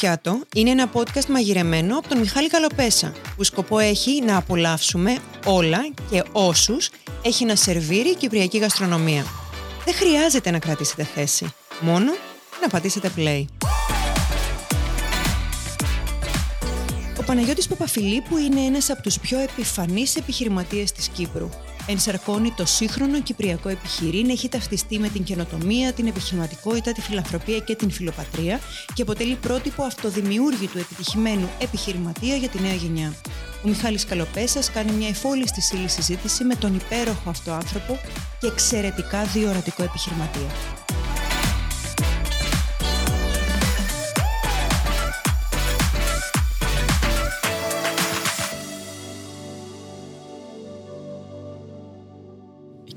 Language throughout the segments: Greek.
πιάτο είναι ένα podcast μαγειρεμένο από τον Μιχάλη Καλοπέσα, που σκοπό έχει να απολαύσουμε όλα και όσους έχει να σερβίρει η κυπριακή γαστρονομία. Δεν χρειάζεται να κρατήσετε θέση, μόνο να πατήσετε play. Ο Παναγιώτης Παπαφιλίππου είναι ένας από τους πιο επιφανείς επιχειρηματίες της Κύπρου ενσαρκώνει το σύγχρονο κυπριακό επιχειρήν, έχει ταυτιστεί με την καινοτομία, την επιχειρηματικότητα, τη φιλανθρωπία και την φιλοπατρία και αποτελεί πρότυπο αυτοδημιούργητου επιτυχημένου επιχειρηματία για τη νέα γενιά. Ο Μιχάλης Καλοπέσας κάνει μια εφόλιστη σύλλη συζήτηση με τον υπέροχο αυτό άνθρωπο και εξαιρετικά διορατικό επιχειρηματία.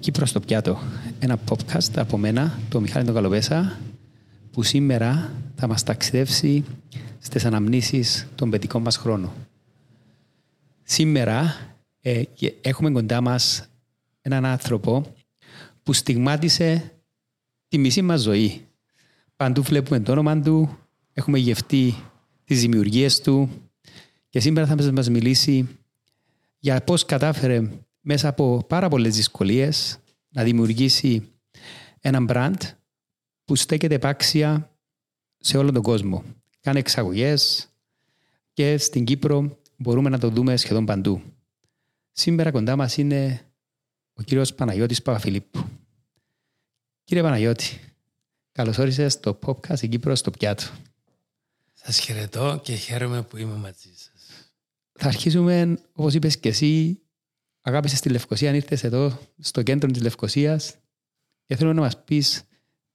Κύπρος στο πιάτο. Ένα podcast από μένα, το Μιχάλη τον Καλοπέσα, που σήμερα θα μας ταξιδεύσει στις αναμνήσεις των παιδικών μας χρόνων. Σήμερα ε, έχουμε κοντά μας έναν άνθρωπο που στιγμάτισε τη μισή μας ζωή. Παντού βλέπουμε το όνομα του, έχουμε γευτεί τις δημιουργίες του και σήμερα θα μας μιλήσει για πώς κατάφερε μέσα από πάρα πολλές δυσκολίες να δημιουργήσει ένα brand που στέκεται επάξια σε όλο τον κόσμο. Κάνει εξαγωγές και στην Κύπρο μπορούμε να το δούμε σχεδόν παντού. Σήμερα κοντά μας είναι ο κύριος Παναγιώτης Παπαφιλίππου. Κύριε Παναγιώτη, καλώς όρισες στο podcast η Κύπρο στο πιάτο. Σας χαιρετώ και χαίρομαι που είμαι μαζί σας. Θα αρχίσουμε, όπως είπες και εσύ, αγάπησες τη Λευκοσία, αν ήρθες εδώ στο κέντρο της Λευκοσίας και θέλω να μας πεις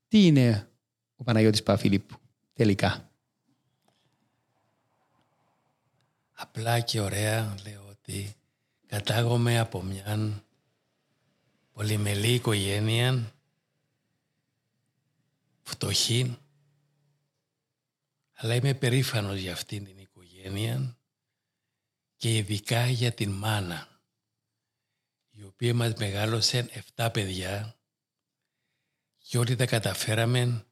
τι είναι ο Παναγιώτης Παφιλίππου τελικά; Απλά και ωραία λέω ότι κατάγομαι από μια πολυμελή οικογένεια φτωχή αλλά είμαι περήφανος για αυτήν την οικογένεια και ειδικά για την μάνα η οποία μας μεγάλωσε 7 παιδιά και όλοι τα καταφέραμε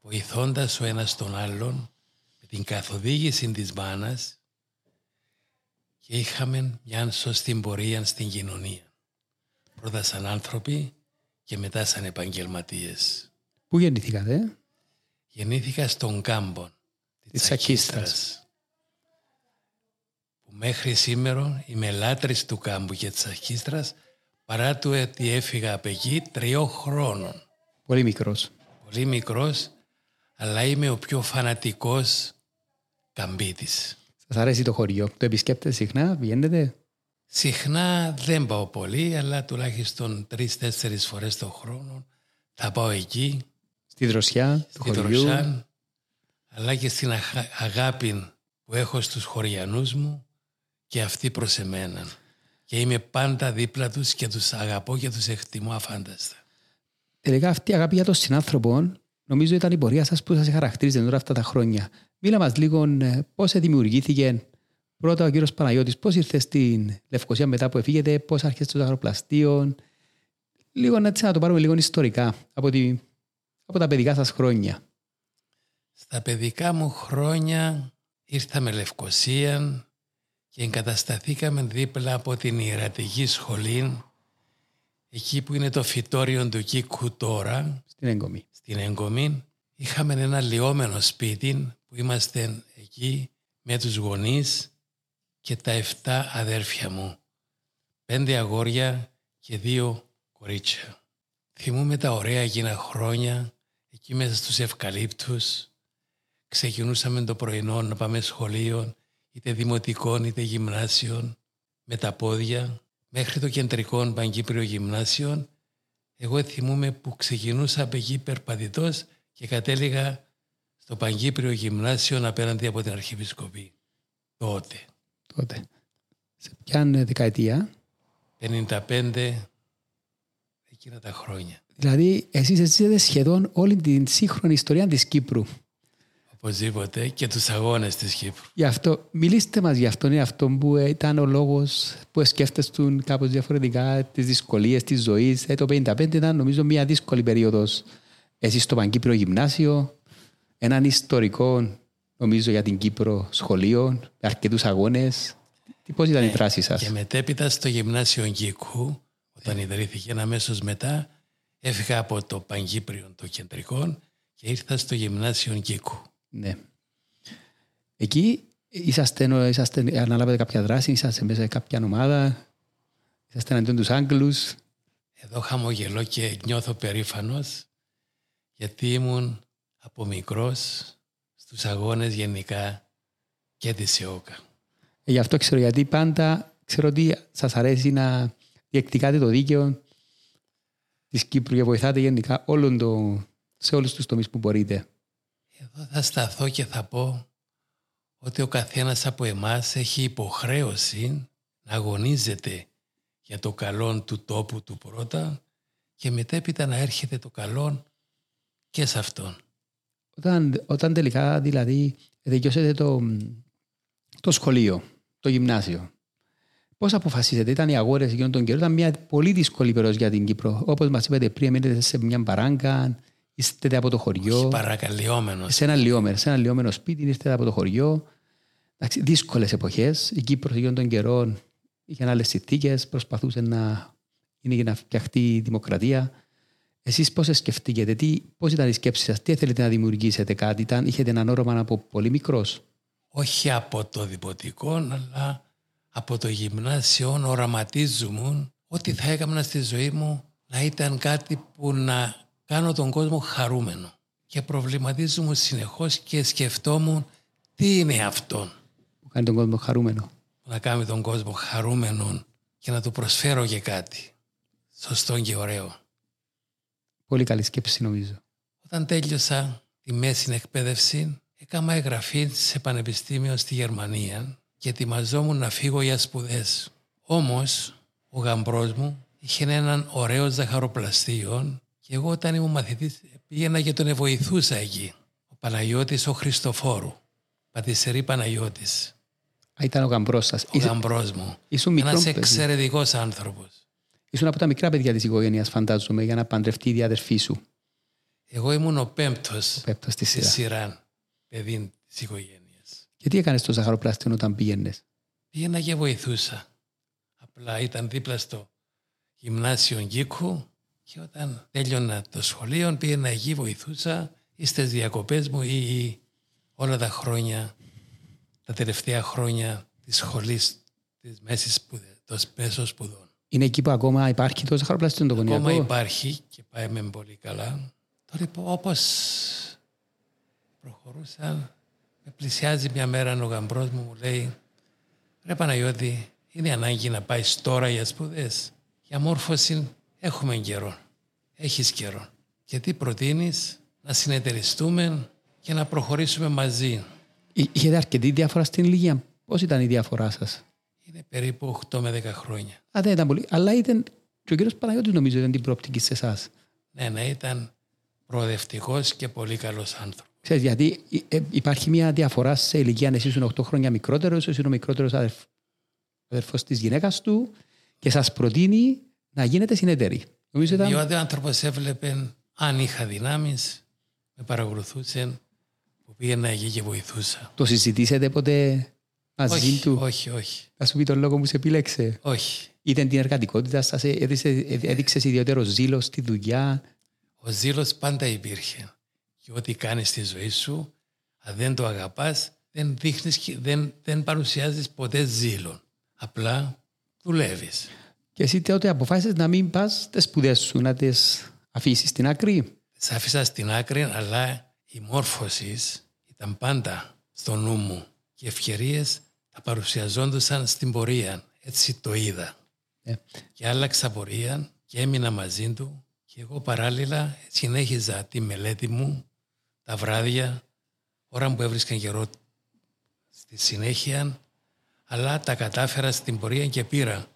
βοηθώντας ο ένας τον άλλον με την καθοδήγηση της μάνας και είχαμε μια σωστή πορεία στην κοινωνία. Πρώτα σαν άνθρωποι και μετά σαν επαγγελματίες. Πού γεννήθηκατε; Γεννήθηκα στον Κάμπον της Ακίστρας μέχρι σήμερα είμαι λάτρης του κάμπου και της αρχίστρας παρά του ότι έφυγα από εκεί τριών χρόνων. Πολύ μικρός. Πολύ μικρός, αλλά είμαι ο πιο φανατικός καμπίτης. Σας αρέσει το χωριό, το επισκέπτετε συχνά, βγαίνετε; Συχνά δεν πάω πολύ, αλλά τουλάχιστον τρεις-τέσσερις φορές το χρόνο θα πάω εκεί. Στη δροσιά του χωριού. Δροσιά, αλλά και στην αγάπη που έχω στους χωριανούς μου και αυτοί προς εμένα. Και είμαι πάντα δίπλα τους και τους αγαπώ και τους εκτιμώ αφάνταστα. Τελικά αυτή η αγάπη για τον συνάνθρωπο νομίζω ήταν η πορεία σας που σας χαρακτήριζε τώρα αυτά τα χρόνια. Μίλα μας λίγο ε, πώς δημιουργήθηκε πρώτα ο κύριος Παναγιώτης, πώς ήρθε στην Λευκοσία μετά που έφυγετε, πώς άρχισε το αγροπλαστείο. Λίγο έτσι να το πάρουμε λίγο ιστορικά από, τη, από τα παιδικά σας χρόνια. Στα παιδικά μου χρόνια ήρθα με Λευκοσία, και εγκατασταθήκαμε δίπλα από την ιερατική σχολή εκεί που είναι το φυτόριο του Κίκου τώρα στην Εγκομή. Στην Εγκομή είχαμε ένα λιόμενο σπίτι που είμαστε εκεί με τους γονείς και τα 7 αδέρφια μου. Πέντε αγόρια και δύο κορίτσια. Θυμούμε τα ωραία εκείνα χρόνια εκεί μέσα στους ευκαλύπτους. Ξεκινούσαμε το πρωινό να πάμε σχολείο είτε δημοτικών είτε γυμνάσιων, με τα πόδια, μέχρι το κεντρικό Παγκύπριο Γυμνάσιο. Εγώ θυμούμαι που ξεκινούσα από εκεί περπατητός και κατέληγα στο Παγκύπριο Γυμνάσιο απέναντι από την Αρχιεπισκοπή. Τότε. Τότε. Σε ποια δεκαετία; 55 εκείνα τα χρόνια. Δηλαδή, εσείς ζήσετε σχεδόν όλη την σύγχρονη ιστορία της Κύπρου. Οπωσδήποτε και τους αγώνες της Κύπρου. Γι' αυτό, μιλήστε μας γι' αυτό, είναι αυτό που ήταν ο λόγος που σκέφτεστε κάπως διαφορετικά τις δυσκολίες της ζωής. Ε, το 1955 ήταν νομίζω μια δύσκολη περίοδος. Εσείς στο Παγκύπριο Γυμνάσιο, έναν ιστορικό νομίζω για την Κύπρο σχολείο, με αρκετούς αγώνες. Τι πώς ήταν η δράση σας; Και μετέπειτα στο γυμνάσιο Γκίκου, όταν ιδρύθηκε αμέσω μετά, έφυγα από το Παγκύπριο των Κεντρικών και ήρθα στο γυμνάσιο Γκίκου. Ναι. Εκεί είσαστε, είσαστε, αναλάβετε κάποια δράση, είσαστε μέσα σε κάποια ομάδα, είσαστε εναντίον τους Άγγλους. Εδώ χαμογελώ και νιώθω περήφανος γιατί ήμουν από μικρός στους αγώνες γενικά και τη ΣΕΟΚΑ. Ε, γι' αυτό ξέρω γιατί πάντα ξέρω ότι σας αρέσει να διεκτικάτε το δίκαιο της Κύπρου και βοηθάτε γενικά όλων το, σε όλους τους τομείς που μπορείτε. Εδώ θα σταθώ και θα πω ότι ο καθένας από εμάς έχει υποχρέωση να αγωνίζεται για το καλό του τόπου του πρώτα και μετέπειτα να έρχεται το καλό και σε αυτόν. Όταν, όταν τελικά δηλαδή δικαιώσετε το, το σχολείο, το γυμνάσιο, Πώς αποφασίσετε, ήταν οι αγόρες εκείνον τον καιρό, ήταν μια πολύ δύσκολη περίοδος για την Κύπρο. Όπως μας είπατε πριν, μείνετε σε μια παράγκα, είστε από το χωριό. Όχι παρακαλιόμενο. Σε ένα λιόμενο, σε ένα λιόμενο σπίτι, είστε από το χωριό. Δύσκολες εποχές. Η Κύπρος εκείνον τον καιρό είχε άλλες συνθήκες, προσπαθούσε να είναι για να φτιαχτεί η δημοκρατία. Εσείς πώς σκεφτήκετε, πώς ήταν η σκέψη σας, τι θέλετε να δημιουργήσετε κάτι, ήταν, είχετε έναν όρομα από πολύ μικρός; Όχι από το διποτικό, αλλά από το γυμνάσιο οραματίζουμε ότι θα έκανα στη ζωή μου να ήταν κάτι που να κάνω τον κόσμο χαρούμενο. Και προβληματίζουμε συνεχώς και σκεφτόμουν τι είναι αυτό. Που κάνει τον κόσμο χαρούμενο. Να κάνει τον κόσμο χαρούμενο και να του προσφέρω και κάτι. Σωστό και ωραίο. Πολύ καλή σκέψη νομίζω. Όταν τέλειωσα τη μέση εκπαίδευση, έκανα εγγραφή σε πανεπιστήμιο στη Γερμανία και ετοιμαζόμουν να φύγω για σπουδές. Όμως, ο γαμπρός μου είχε έναν ωραίο ζαχαροπλαστείο και εγώ όταν ήμουν μαθητής πήγαινα και τον βοηθούσα εκεί. Ο Παναγιώτης ο Χριστοφόρου. Πατησερή Παναγιώτης. Ήταν ο γαμπρός σας. Ο γαμπρός μου. Ένας εξαιρετικός άνθρωπος. Ήσουν από τα μικρά παιδιά της οικογένειας, φαντάζομαι, για να παντρευτεί η διαδερφή σου. Εγώ ήμουν ο πέμπτος στη σειρά. σειρά παιδί της οικογένειας. Γιατί έκανες το ζαχαροπλάστιο όταν πήγαινες; Πήγαινα και βοηθούσα. Απλά ήταν δίπλα στο γυμνάσιο Γκίκου και όταν τέλειωνα το σχολείο πήγαινα εκεί, βοηθούσα ή στι διακοπές μου ή, όλα τα χρόνια, τα τελευταία χρόνια της σχολής της μέσης σπουδέ, των μέσων σπουδών. Είναι εκεί που ακόμα υπάρχει το ζαχαροπλάστιο το γωνιακό. Ακόμα υπάρχει και πάει με πολύ καλά. Τώρα όπως προχωρούσαν με πλησιάζει μια μέρα ο γαμπρός μου, μου λέει «Ρε Παναγιώτη, είναι ανάγκη να πάεις τώρα για σπουδές. Για μόρφωση έχουμε καιρό. Έχεις καιρό. Και τι προτείνεις να συνεταιριστούμε και να προχωρήσουμε μαζί. Είχετε αρκετή διαφορά στην ηλικία. Πώς ήταν η διαφορά σας, Είναι περίπου 8 με 10 χρόνια. Α, δεν ήταν πολύ. Αλλά ήταν. Και ο κύριος Παναγιώτης νομίζω ήταν την προοπτική σε εσάς. Ναι, ναι, ήταν προοδευτικός και πολύ καλός άνθρωπος. Ξέρεις, γιατί ε, υπάρχει μια διαφορά σε ηλικία αν εσύ ήσουν 8 χρόνια μικρότερος, εσύ είναι ο μικρότερος αδερφ... αδερφός της γυναίκας του και σας προτείνει να γίνετε συνεταίροι. Νομίζω ήταν... Διότι ο άνθρωπος έβλεπε αν είχα δυνάμεις, με παρακολουθούσε που πήγαινα εκεί και βοηθούσα. Το συζητήσετε ποτέ μαζί όχι, του; Όχι, όχι. Θα σου πει τον λόγο που σε επίλεξε. Όχι. Ήταν την εργατικότητα σας, έδειξε ιδιαίτερο ζήλο στη δουλειά; Ο ζήλος πάντα υπήρχε και ό,τι κάνεις στη ζωή σου, αν δεν το αγαπάς, δεν, δείχνεις, δεν, δεν παρουσιάζεις ποτέ ζήλο. Απλά δουλεύεις. Και εσύ τότε αποφάσισες να μην πας τις σπουδές σου, να τις αφήσεις στην άκρη; Τις άφησα στην άκρη, αλλά η μόρφωσης ήταν πάντα στο νου μου. Και ευκαιρίες θα παρουσιαζόντουσαν στην πορεία. Έτσι το είδα. Yeah. Και άλλαξα πορεία και έμεινα μαζί του και εγώ παράλληλα συνέχιζα τη μελέτη μου τα βράδια, ώρα που έβρισκαν καιρό στη συνέχεια, αλλά τα κατάφερα στην πορεία και πήρα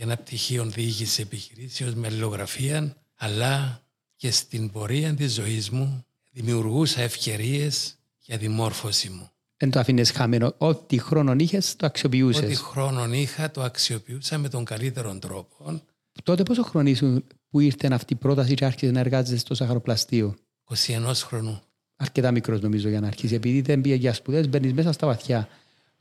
και ένα πτυχίο διοίκησης επιχειρήσεως με αλληλογραφία, αλλά και στην πορεία της ζωής μου δημιουργούσα ευκαιρίες για τη μόρφωση μου. Δεν το αφήνες χαμένο. Ό,τι χρόνο είχες, το αξιοποιούσες. Ό,τι χρόνο είχα, το αξιοποιούσα με τον καλύτερο τρόπο. Τότε πόσο χρόνο ήσουν που ήρθε αυτή η πρόταση και άρχισε να εργάζεσαι στο σαχαροπλαστείο; 21 χρονού. αρκετά μικρός νομίζω για να αρχίσει. Επειδή δεν πήγε για σπουδές, μπαίνεις μέσα στα βαθιά.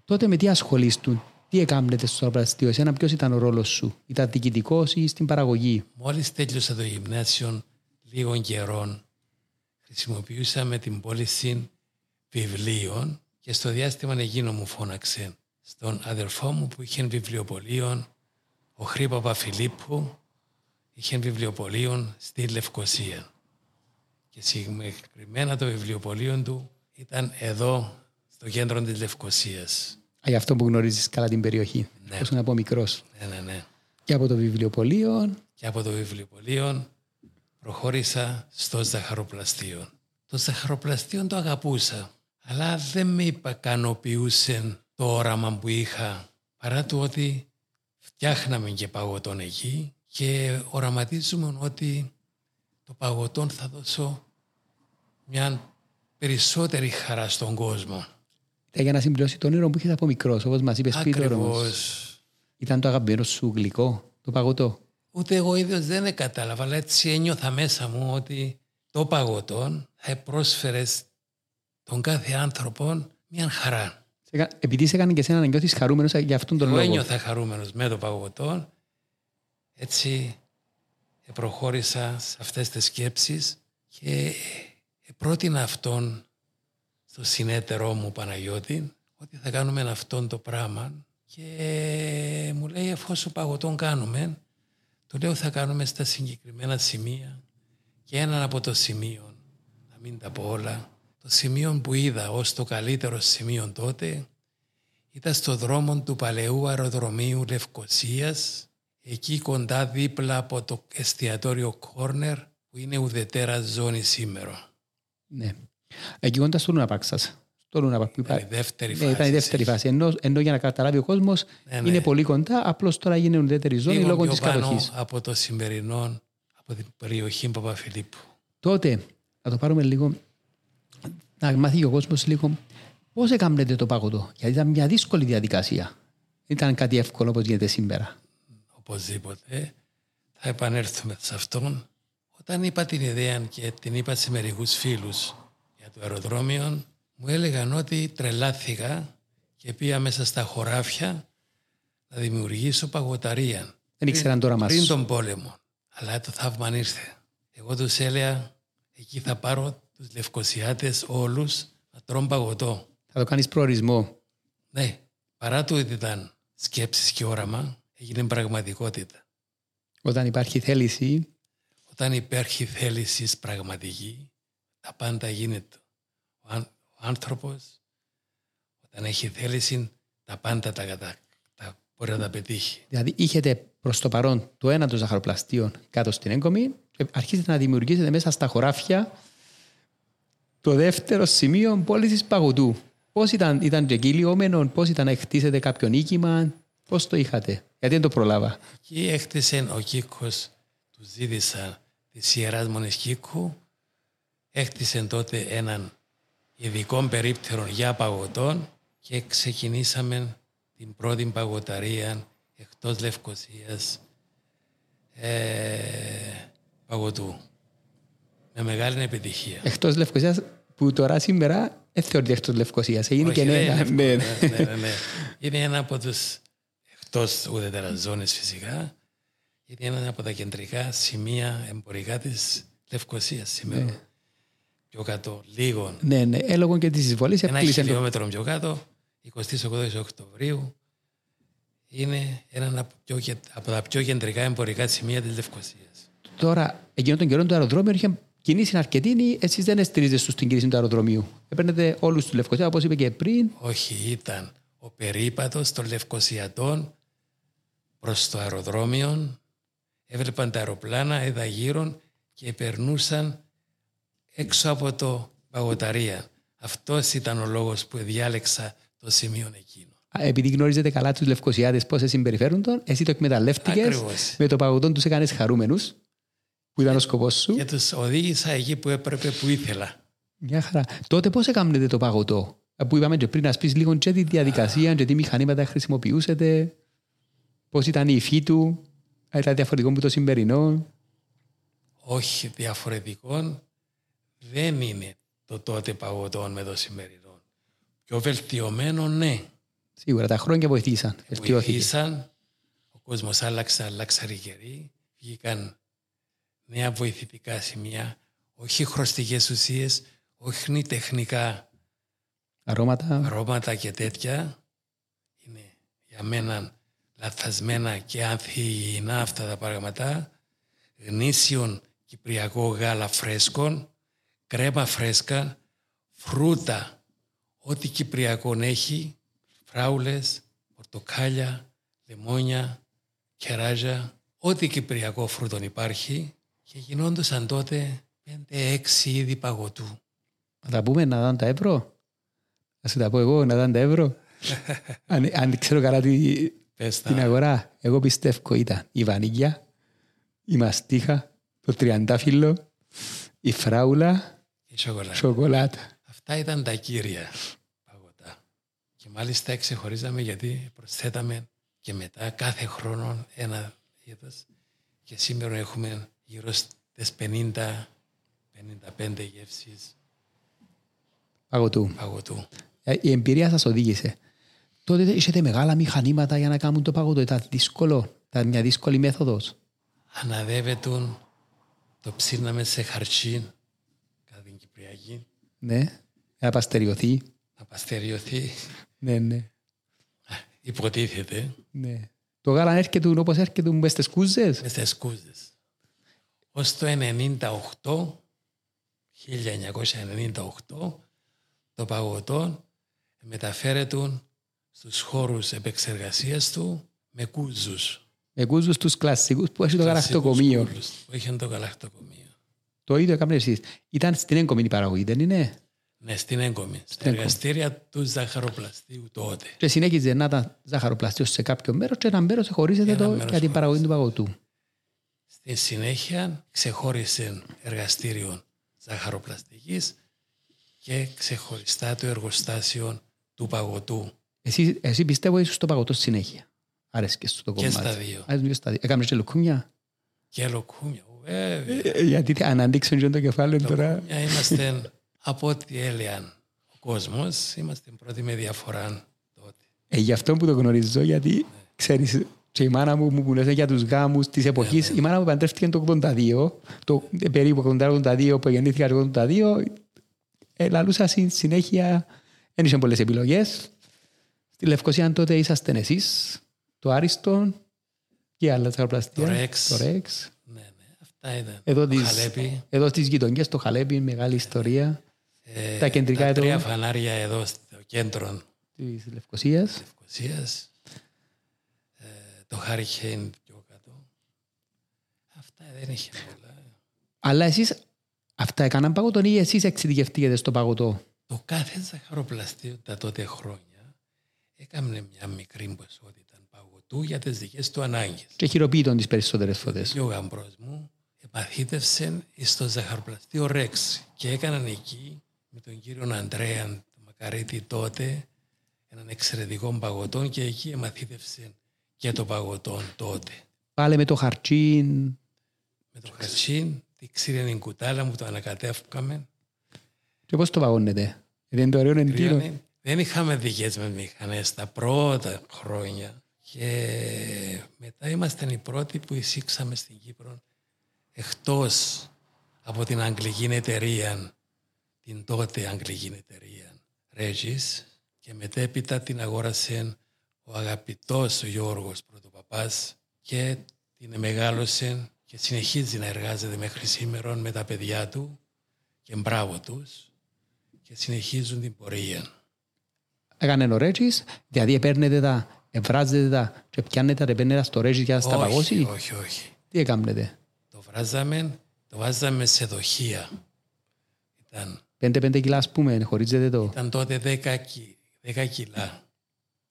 Τότε με τι ασχολείστουν, τι έκανετε στο αεροπλαστείο, εσένα ποιος ήταν ο ρόλος σου, ήταν διοικητικός ή στην παραγωγή; Μόλις τέλειωσα το γυμνάσιο λίγων καιρών, χρησιμοποιούσαμε την πώληση βιβλίων και στο διάστημα εκείνο μου φώναξε στον αδερφό μου που είχε βιβλιοπολίων, ο Χρήπα Παπαφιλίππου, είχε βιβλιοπολίων στη Λευκοσία. Και συγκεκριμένα το βιβλιοπωλείο του ήταν εδώ, στο κέντρο της Λευκοσίας. Α, γι' αυτό που γνωρίζεις καλά την περιοχή. Ναι. Πώς να πω μικρός. Ναι, ναι, ναι. Και από το βιβλιοπωλείο. Και από το βιβλιοπωλείο προχώρησα στο ζαχαροπλαστείο. Το ζαχαροπλαστείο το αγαπούσα, αλλά δεν με ικανοποιούσε το όραμα που είχα, παρά το ότι φτιάχναμε και παγωτόν εκεί και οραματίζουμε ότι το παγωτόν θα δώσω μια περισσότερη χαρά στον κόσμο. Ήταν για να συμπληρώσει το όνειρο που είχες από μικρός, όπως μας είπες πριν τώρα. Ακριβώς. Ήταν το αγαπημένο σου γλυκό, το παγωτό. Ούτε εγώ ίδιος δεν κατάλαβα, αλλά έτσι ένιωθα μέσα μου ότι το παγωτόν θα πρόσφερε τον κάθε άνθρωπο μια χαρά. Σε κα- Επειδή σε έκανε και εσένα να νιώθεις χαρούμενος για αυτόν τον Εγώ λόγο. ένιωθα χαρούμενος με το παγωτόν. Έτσι προχώρησα σε αυτές τις σκέψεις και πρότεινα αυτόν στο συνέτερό μου Παναγιώτη ότι θα κάνουμε αυτόν το πράγμα και μου λέει εφόσον παγωτόν κάνουμε του λέω θα κάνουμε στα συγκεκριμένα σημεία και έναν από το σημείο να μην τα πω όλα το σημείο που είδα ως το καλύτερο σημείο τότε ήταν στο δρόμο του παλαιού αεροδρομίου Λευκοσίας, εκεί κοντά δίπλα από το εστιατόριο Κόρνερ, που είναι ουδετέρα ζώνη σήμερα. Ναι. Εκεί κοντά στο Λούναπαρκ σας. Στο Λούναπαρκ που Ήταν η υπάρχει. δεύτερη Ναι, φάση. ήταν η δεύτερη φάση. Ενώ, ενώ για να καταλάβει ο κόσμος Ναι, ναι. είναι πολύ κοντά, απλώς τώρα γίνεται ουδέτερη ζώνη Λίγο λόγω πιο της πάνω κατοχής. από το σημερινό, από την περιοχή Παπαφιλίππου. Τότε, να το πάρουμε λίγο, να μάθει και ο κόσμος λίγο πώς έκανατε το παγωτό; Γιατί ήταν μια δύσκολη διαδικασία. Ήταν κάτι εύκολο όπως γίνεται σήμερα. Οπωσδήποτε θα επανέλθουμε σε αυτόν. Όταν είπα την ιδέα και την είπα σε μερικούς φίλους για το αεροδρόμιο, μου έλεγαν ότι τρελάθηκα και πήγα μέσα στα χωράφια να δημιουργήσω παγωταρία. Δεν ήξεραν τώρα Πριν μας. τον πόλεμο. Αλλά το θαύμα ήρθε. Εγώ τους έλεγα, εκεί θα πάρω τους λευκοσιάτες όλους να τρώνε παγωτό. Θα το κάνεις προορισμό. Ναι, παρά το ότι ήταν σκέψεις και όραμα, έγινε πραγματικότητα. Όταν υπάρχει θέληση, Όταν υπάρχει θέληση πραγματική, τα πάντα γίνεται. Ο, αν, ο άνθρωπος, όταν έχει θέληση, τα πάντα τα, τα, τα μπορεί να τα πετύχει. δηλαδή είχετε προς το παρόν το ένα των ζαχαροπλαστείων κάτω στην έγκομη και αρχίζετε να δημιουργήσετε μέσα στα χωράφια το δεύτερο σημείο πώλησης παγωτού. Πώς ήταν, ήταν και εκεί λιώμενο, πώς ήταν να χτίσετε κάποιο νίκημα, πώς το είχατε, γιατί δεν το προλάβα. Εκεί έχτισε ο Κίκος, του ζήτησα της Ιεράς Μονής Κίκου, έχτισε τότε έναν ειδικό περίπτερο για παγωτών και ξεκινήσαμε την πρώτη παγωταρία εκτός Λευκοσίας ε, παγωτού. Με μεγάλη επιτυχία. Εκτός Λευκοσίας, που τώρα σήμερα δεν θεωρείται εκτός Λευκοσίας. Έγινε Όχι, και δεν είναι νέα. εύκολο. Ναι, Ναι, ναι, ναι, ναι. Είναι ένα από τους εκτός ουδέτερα ζώνες φυσικά. Είναι ένα από τα κεντρικά σημεία εμπορικά της Λευκοσίας σήμερα. Πιο κάτω, λίγο. ναι, ναι. Έλογο και της εισβολής Ένα έκλεισε το. χιλιόμετρο πιο κάτω, 28 Οκτωβρίου, είναι ένα από, πιο, κε- από τα πιο κεντρικά εμπορικά σημεία της Λευκοσίας. Τώρα, εκείνο τον καιρό το αεροδρόμιο είχε κινήσει αρκετή, ή εσείς δεν εστρίζετε στην κίνηση του αεροδρομίου; Έπαιρνετε όλους τους Λευκοσία, όπως είπε και πριν. Όχι, ήταν ο περίπατος των Λευκοσιατών προς το αεροδρόμιο. Έβλεπαν τα αεροπλάνα, είδα γύρω και περνούσαν έξω από το παγωταρία. Αυτός ήταν ο λόγος που διάλεξα το σημείο εκείνο. Α, Επειδή γνωρίζετε καλά τους Λευκοσιάδες πώς συμπεριφέρουν τον, εσύ το εκμεταλλεύτηκες. Ακριβώς. Με το παγωτόν τους έκανες χαρούμενους, που ήταν ο σκοπός σου. Και τους οδήγησα εκεί που έπρεπε, που ήθελα. Μια χαρά. Τότε πώς έκανετε το παγωτό, Ε, που είπαμε και πριν, να πει λίγο και τη διαδικασία, και τι μηχανήματα χρησιμοποιούσατε, πώς ήταν η υφή του, αν ήταν διαφορετικό από το σημερινό; όχι διαφορετικών δεν είναι το τότε παγωτό με το σημερινό. Πιο βελτιωμένο, ναι. Σίγουρα τα χρόνια βοηθήσαν. Βελτιώθηκε. Βοηθήσαν, ο κόσμος άλλαξε, αλλάξαν οι καιροί, βγήκαν νέα βοηθητικά σημεία, όχι χρωστικές ουσίες, όχι τεχνικά Αρώματα. αρώματα και τέτοια. Είναι για μένα λαθασμένα και ανθυγιεινά αυτά τα πράγματα. Γνήσιον κυπριακό γάλα φρέσκον, κρέμα φρέσκα, φρούτα, ό,τι κυπριακό έχει, φράουλες, πορτοκάλια, λεμόνια, κεράζια, ό,τι κυπριακό φρούτον υπάρχει και γινόντουσαν τότε 5-6 είδη παγωτού. Να τα πούμε να δουν τα ευρώ. Να σου τα πω εγώ να δουν τα ευρώ. αν, αν ξέρω καλά τη, Πες τα. την αγορά. Εγώ πιστεύω ήταν η βανίγια, η μαστίχα, το τριαντάφυλλο, η φράουλα, η σοκολάτα. σοκολάτα. Αυτά ήταν τα κύρια παγωτά. Και μάλιστα ξεχωρίζαμε γιατί προσθέταμε και μετά κάθε χρόνο ένα είδος και σήμερα έχουμε γύρω στις 50-55 γεύσεις Παγωτού. παγωτού. Ε, Η εμπειρία σας οδήγησε. Τότε είχατε μεγάλα μηχανήματα για να κάνουν το παγωτό. Ήταν δύσκολο. Ήταν μια δύσκολη μέθοδος. Αναδεύεται το ψήναμε σε χαρτσί κατά την Κυπριακή Ναι. Να παστεριωθεί. να παστεριωθεί. Ναι, ναι. Υποτίθεται ναι. Το γάλα έρχεται όπως έρχεται μες στις κούζες; μες στις κούζες. Ως το 98, 1998, το παγωτό μεταφέρεται στους χώρους επεξεργασίας του με κούζους. Με κούζους τους κλασσικούς που έχει το Κλασσικούς γαλακτοκομείο. κούζους Που είχαν το γαλακτοκομείο. Το ίδιο έκαμε εσείς. Ήταν στην έγκομη η παραγωγή, δεν είναι; Ναι, στην έγκομη. Στα εργαστήρια του ζαχαροπλαστείου τότε. Και συνέχιζε να ήταν ζάχαροπλαστείο σε κάποιο μέρος και ένα μέρος χωρίζεται Ένα το μέρος για την παραγωγή του παγωτού. Στη συνέχεια ξεχώρισε εργαστήριο ζαχαροπλαστικής και ξεχωριστά το εργοστάσιο του παγωτού. Εσύ, εσύ πιστεύω ήσουν στο παγωτό στη συνέχεια. Άρεσκε σου το Και κομμάτι. στα δύο. Α, και στα δύο. Έκαμε και λουκούμια. Και λοκούμια, βέβαια. Ε, Γιατί αν ανοίξουν και το κεφάλι τώρα. Λοκούμια είμαστε από ό,τι έλεγαν ο κόσμος, είμαστε πρώτοι με διαφορά τότε. Ε, γι' αυτό που το γνωρίζω, γιατί ξέρεις, και η μάνα μου μου λες για τους γάμους της εποχής, η μάνα μου παντρεύτηκε το 82, το ε, περίπου 82 που γεννήθηκα το 82, ε, λαλούσα συ- συνέχεια, δεν είχαν πολλές επιλογές. Στη Λευκοσία τότε ήσασταν εσείς, το Άριστο και άλλα τσαροπλαστεία. Το Rex. Το Rex. Ναι, ναι, αυτά ήταν. Εδώ, το τις, Χαλέπι, εδώ στις γειτονιές, το Χαλέπι, μεγάλη ιστορία ε, τα κεντρικά τα εδώ. τρία φανάρια εδώ στο κέντρο της Λευκοσίας. Λευκοσίας, ε, το Hurricane πιο κάτω. Αυτά δεν είχε πολλά. Αλλά εσείς αυτά έκαναν παγωτό ή εσείς εξειδικευτήκετε στο παγωτό; Το κάθε ζαχαροπλαστείο τα τότε χρόνια έκανε μια μικρή ποσότητα παγωτού για τις δικές του ανάγκες. Και χειροποίητον τις περισσότερες φορές. Και ο γαμπρός μου επαθήτευσε στο ζαχαροπλαστείο Ρεξ και έκαναν εκεί με τον κύριο Αντρέα τον Μακαρίτη τότε έναν εξαιρετικό παγωτό και εκεί εμαθήτευσε και το παγωτό τότε. Πάλι με το χαρτσίν. Με το χαρτσίν, τη ξύριανη κουτάλα μου το ανακατεύκαμε. Και πώς το παγώνετε. Δεν είναι το ωραίο εντύπωση. Τριώνει. Δεν είχαμε δικές μας μηχανές τα πρώτα χρόνια και μετά ήμασταν οι πρώτοι που εισήξαμε στην Κύπρο εκτός από την αγγλική εταιρεία, την τότε αγγλική εταιρεία Regis και μετέπειτα την αγόρασε ο αγαπητός ο Γιώργος Πρωτοπαπάς και την μεγάλωσε και συνεχίζει να εργάζεται μέχρι σήμερα με τα παιδιά του και μπράβο τους και συνεχίζουν την πορεία. Έκανε ο Ρέτσις, δηλαδή παίρνετε τα, εμφράζετε τα και πιάνετε τα, παίρνετε τα στο Ρέτσις για να στα παγώσει; όχι, όχι. Τι έκανετε; Το βράζαμε, το βάζαμε σε δοχεία. Ήταν, 5-5 κιλά ας πούμε, χωρίζετε το, ήταν τότε 10, κι- 10 κιλά,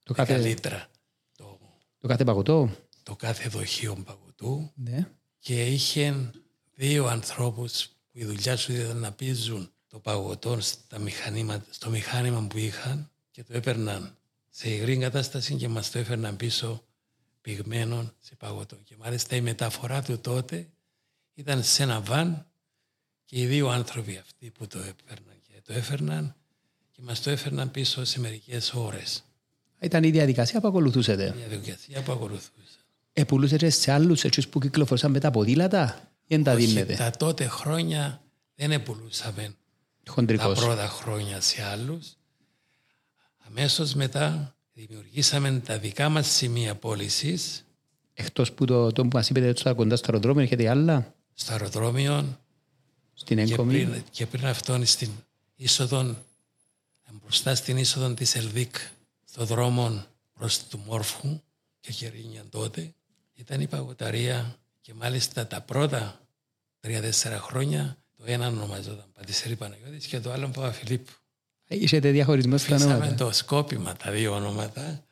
το, 10 κάθε, λίτρα το, το κάθε παγωτό; το κάθε δοχείο παγωτού Ναι. και είχε δύο ανθρώπους που η δουλειά σου ήταν να πίζουν το παγωτό στα μηχανήματα, στο μηχάνημα που είχαν και το έπαιρναν σε υγρή κατάσταση και μας το έφερναν πίσω πυγμένο σε παγωτό. Και μάλιστα η μεταφορά του τότε ήταν σε ένα βαν και οι δύο άνθρωποι αυτοί που το έπαιρναν και Και το έφερναν και μας το έφερναν πίσω σε μερικές ώρες. Ήταν η διαδικασία που ακολουθούσατε. Η διαδικασία που ακολουθούσε. Επουλούσατε σε άλλους έτσι που κυκλοφορούσαν με τα ποδήλατα ή δεν τα Όχι, δίνετε; τα τότε χρόνια δεν επουλούσαμε τα Χοντρικός. πρώτα χρόνια σε άλλους. Αμέσως μετά δημιουργήσαμε τα δικά μας σημεία πώλησης Εκτός που το, το που μας είπετε τώρα κοντά στο αεροδρόμιο έχετε άλλα στο αεροδρόμιο στην και έγκομη. πριν, και πριν αυτόν στην είσοδο, μπροστά στην είσοδο της Ελδίκ, στο δρόμο προς του Μόρφου και Κερίνια τότε, ήταν η παγωταρία και μάλιστα τα πρώτα τρία-τέσσερα χρόνια το ένα ονομαζόταν Πατησέρη Παναγιώτης και το άλλο Παπαφιλίππου. Είχετε διαχωρισμό στα Φύσαμε ονόματα. το σκόπιμα τα δύο ονόματα.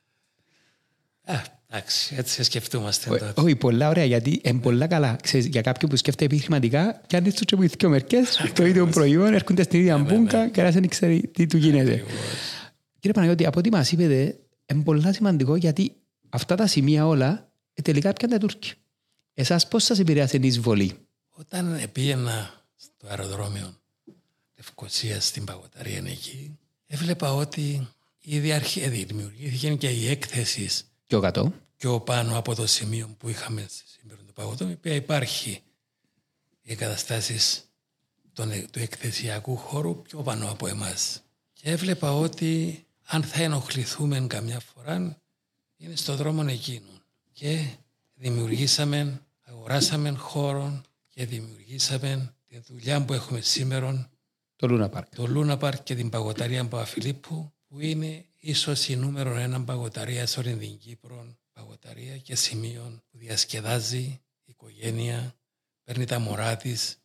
Α, εντάξει, έτσι σκεφτούμαστε Ω- τότε. Όχι, πολλά ωραία, γιατί είναι πολλά καλά. Ξέρεις, για κάποιον που σκέφτεται επιχειρηματικά, πιάνει του και βοηθήσει μερικές, το ίδιο προϊόν, έρχονται στην ίδια μπούγκα και ένας δεν ξέρει τι του γίνεται. Κύριε Παναγιώτη, από ό,τι μας είπετε, είναι πολλά σημαντικό γιατί αυτά τα σημεία όλα ε, τελικά πιάνουν τα Τούρκοι. Εσάς πώς σας επηρέασε η εισβολή; Όταν πήγαινα στο αεροδρόμιο Λευκοσία στην Παγωταρία εκεί, έβλεπα ότι ήδη αρχι... δημιουργήθηκε και η έκθεση Πιο κάτω. πιο πάνω από το σημείο που είχαμε σήμερα το παγωτό, η οποία υπάρχει οι εγκαταστάσεις του εκθεσιακού χώρου πιο πάνω από εμάς. Και έβλεπα ότι αν θα ενοχληθούμε καμιά φορά, είναι στο δρόμο εκείνο. Και δημιουργήσαμε, αγοράσαμε χώρο και δημιουργήσαμε τη δουλειά που έχουμε σήμερα, Το Λούνα Πάρκ. το Λούνα Πάρκ και την παγωταρία Παπαφιλίππου, που είναι ίσως η νούμερο ένα παγωταρία σε όλη την Κύπρο, παγωταρία και σημείο που διασκεδάζει η οικογένεια, παίρνει τα μωρά της,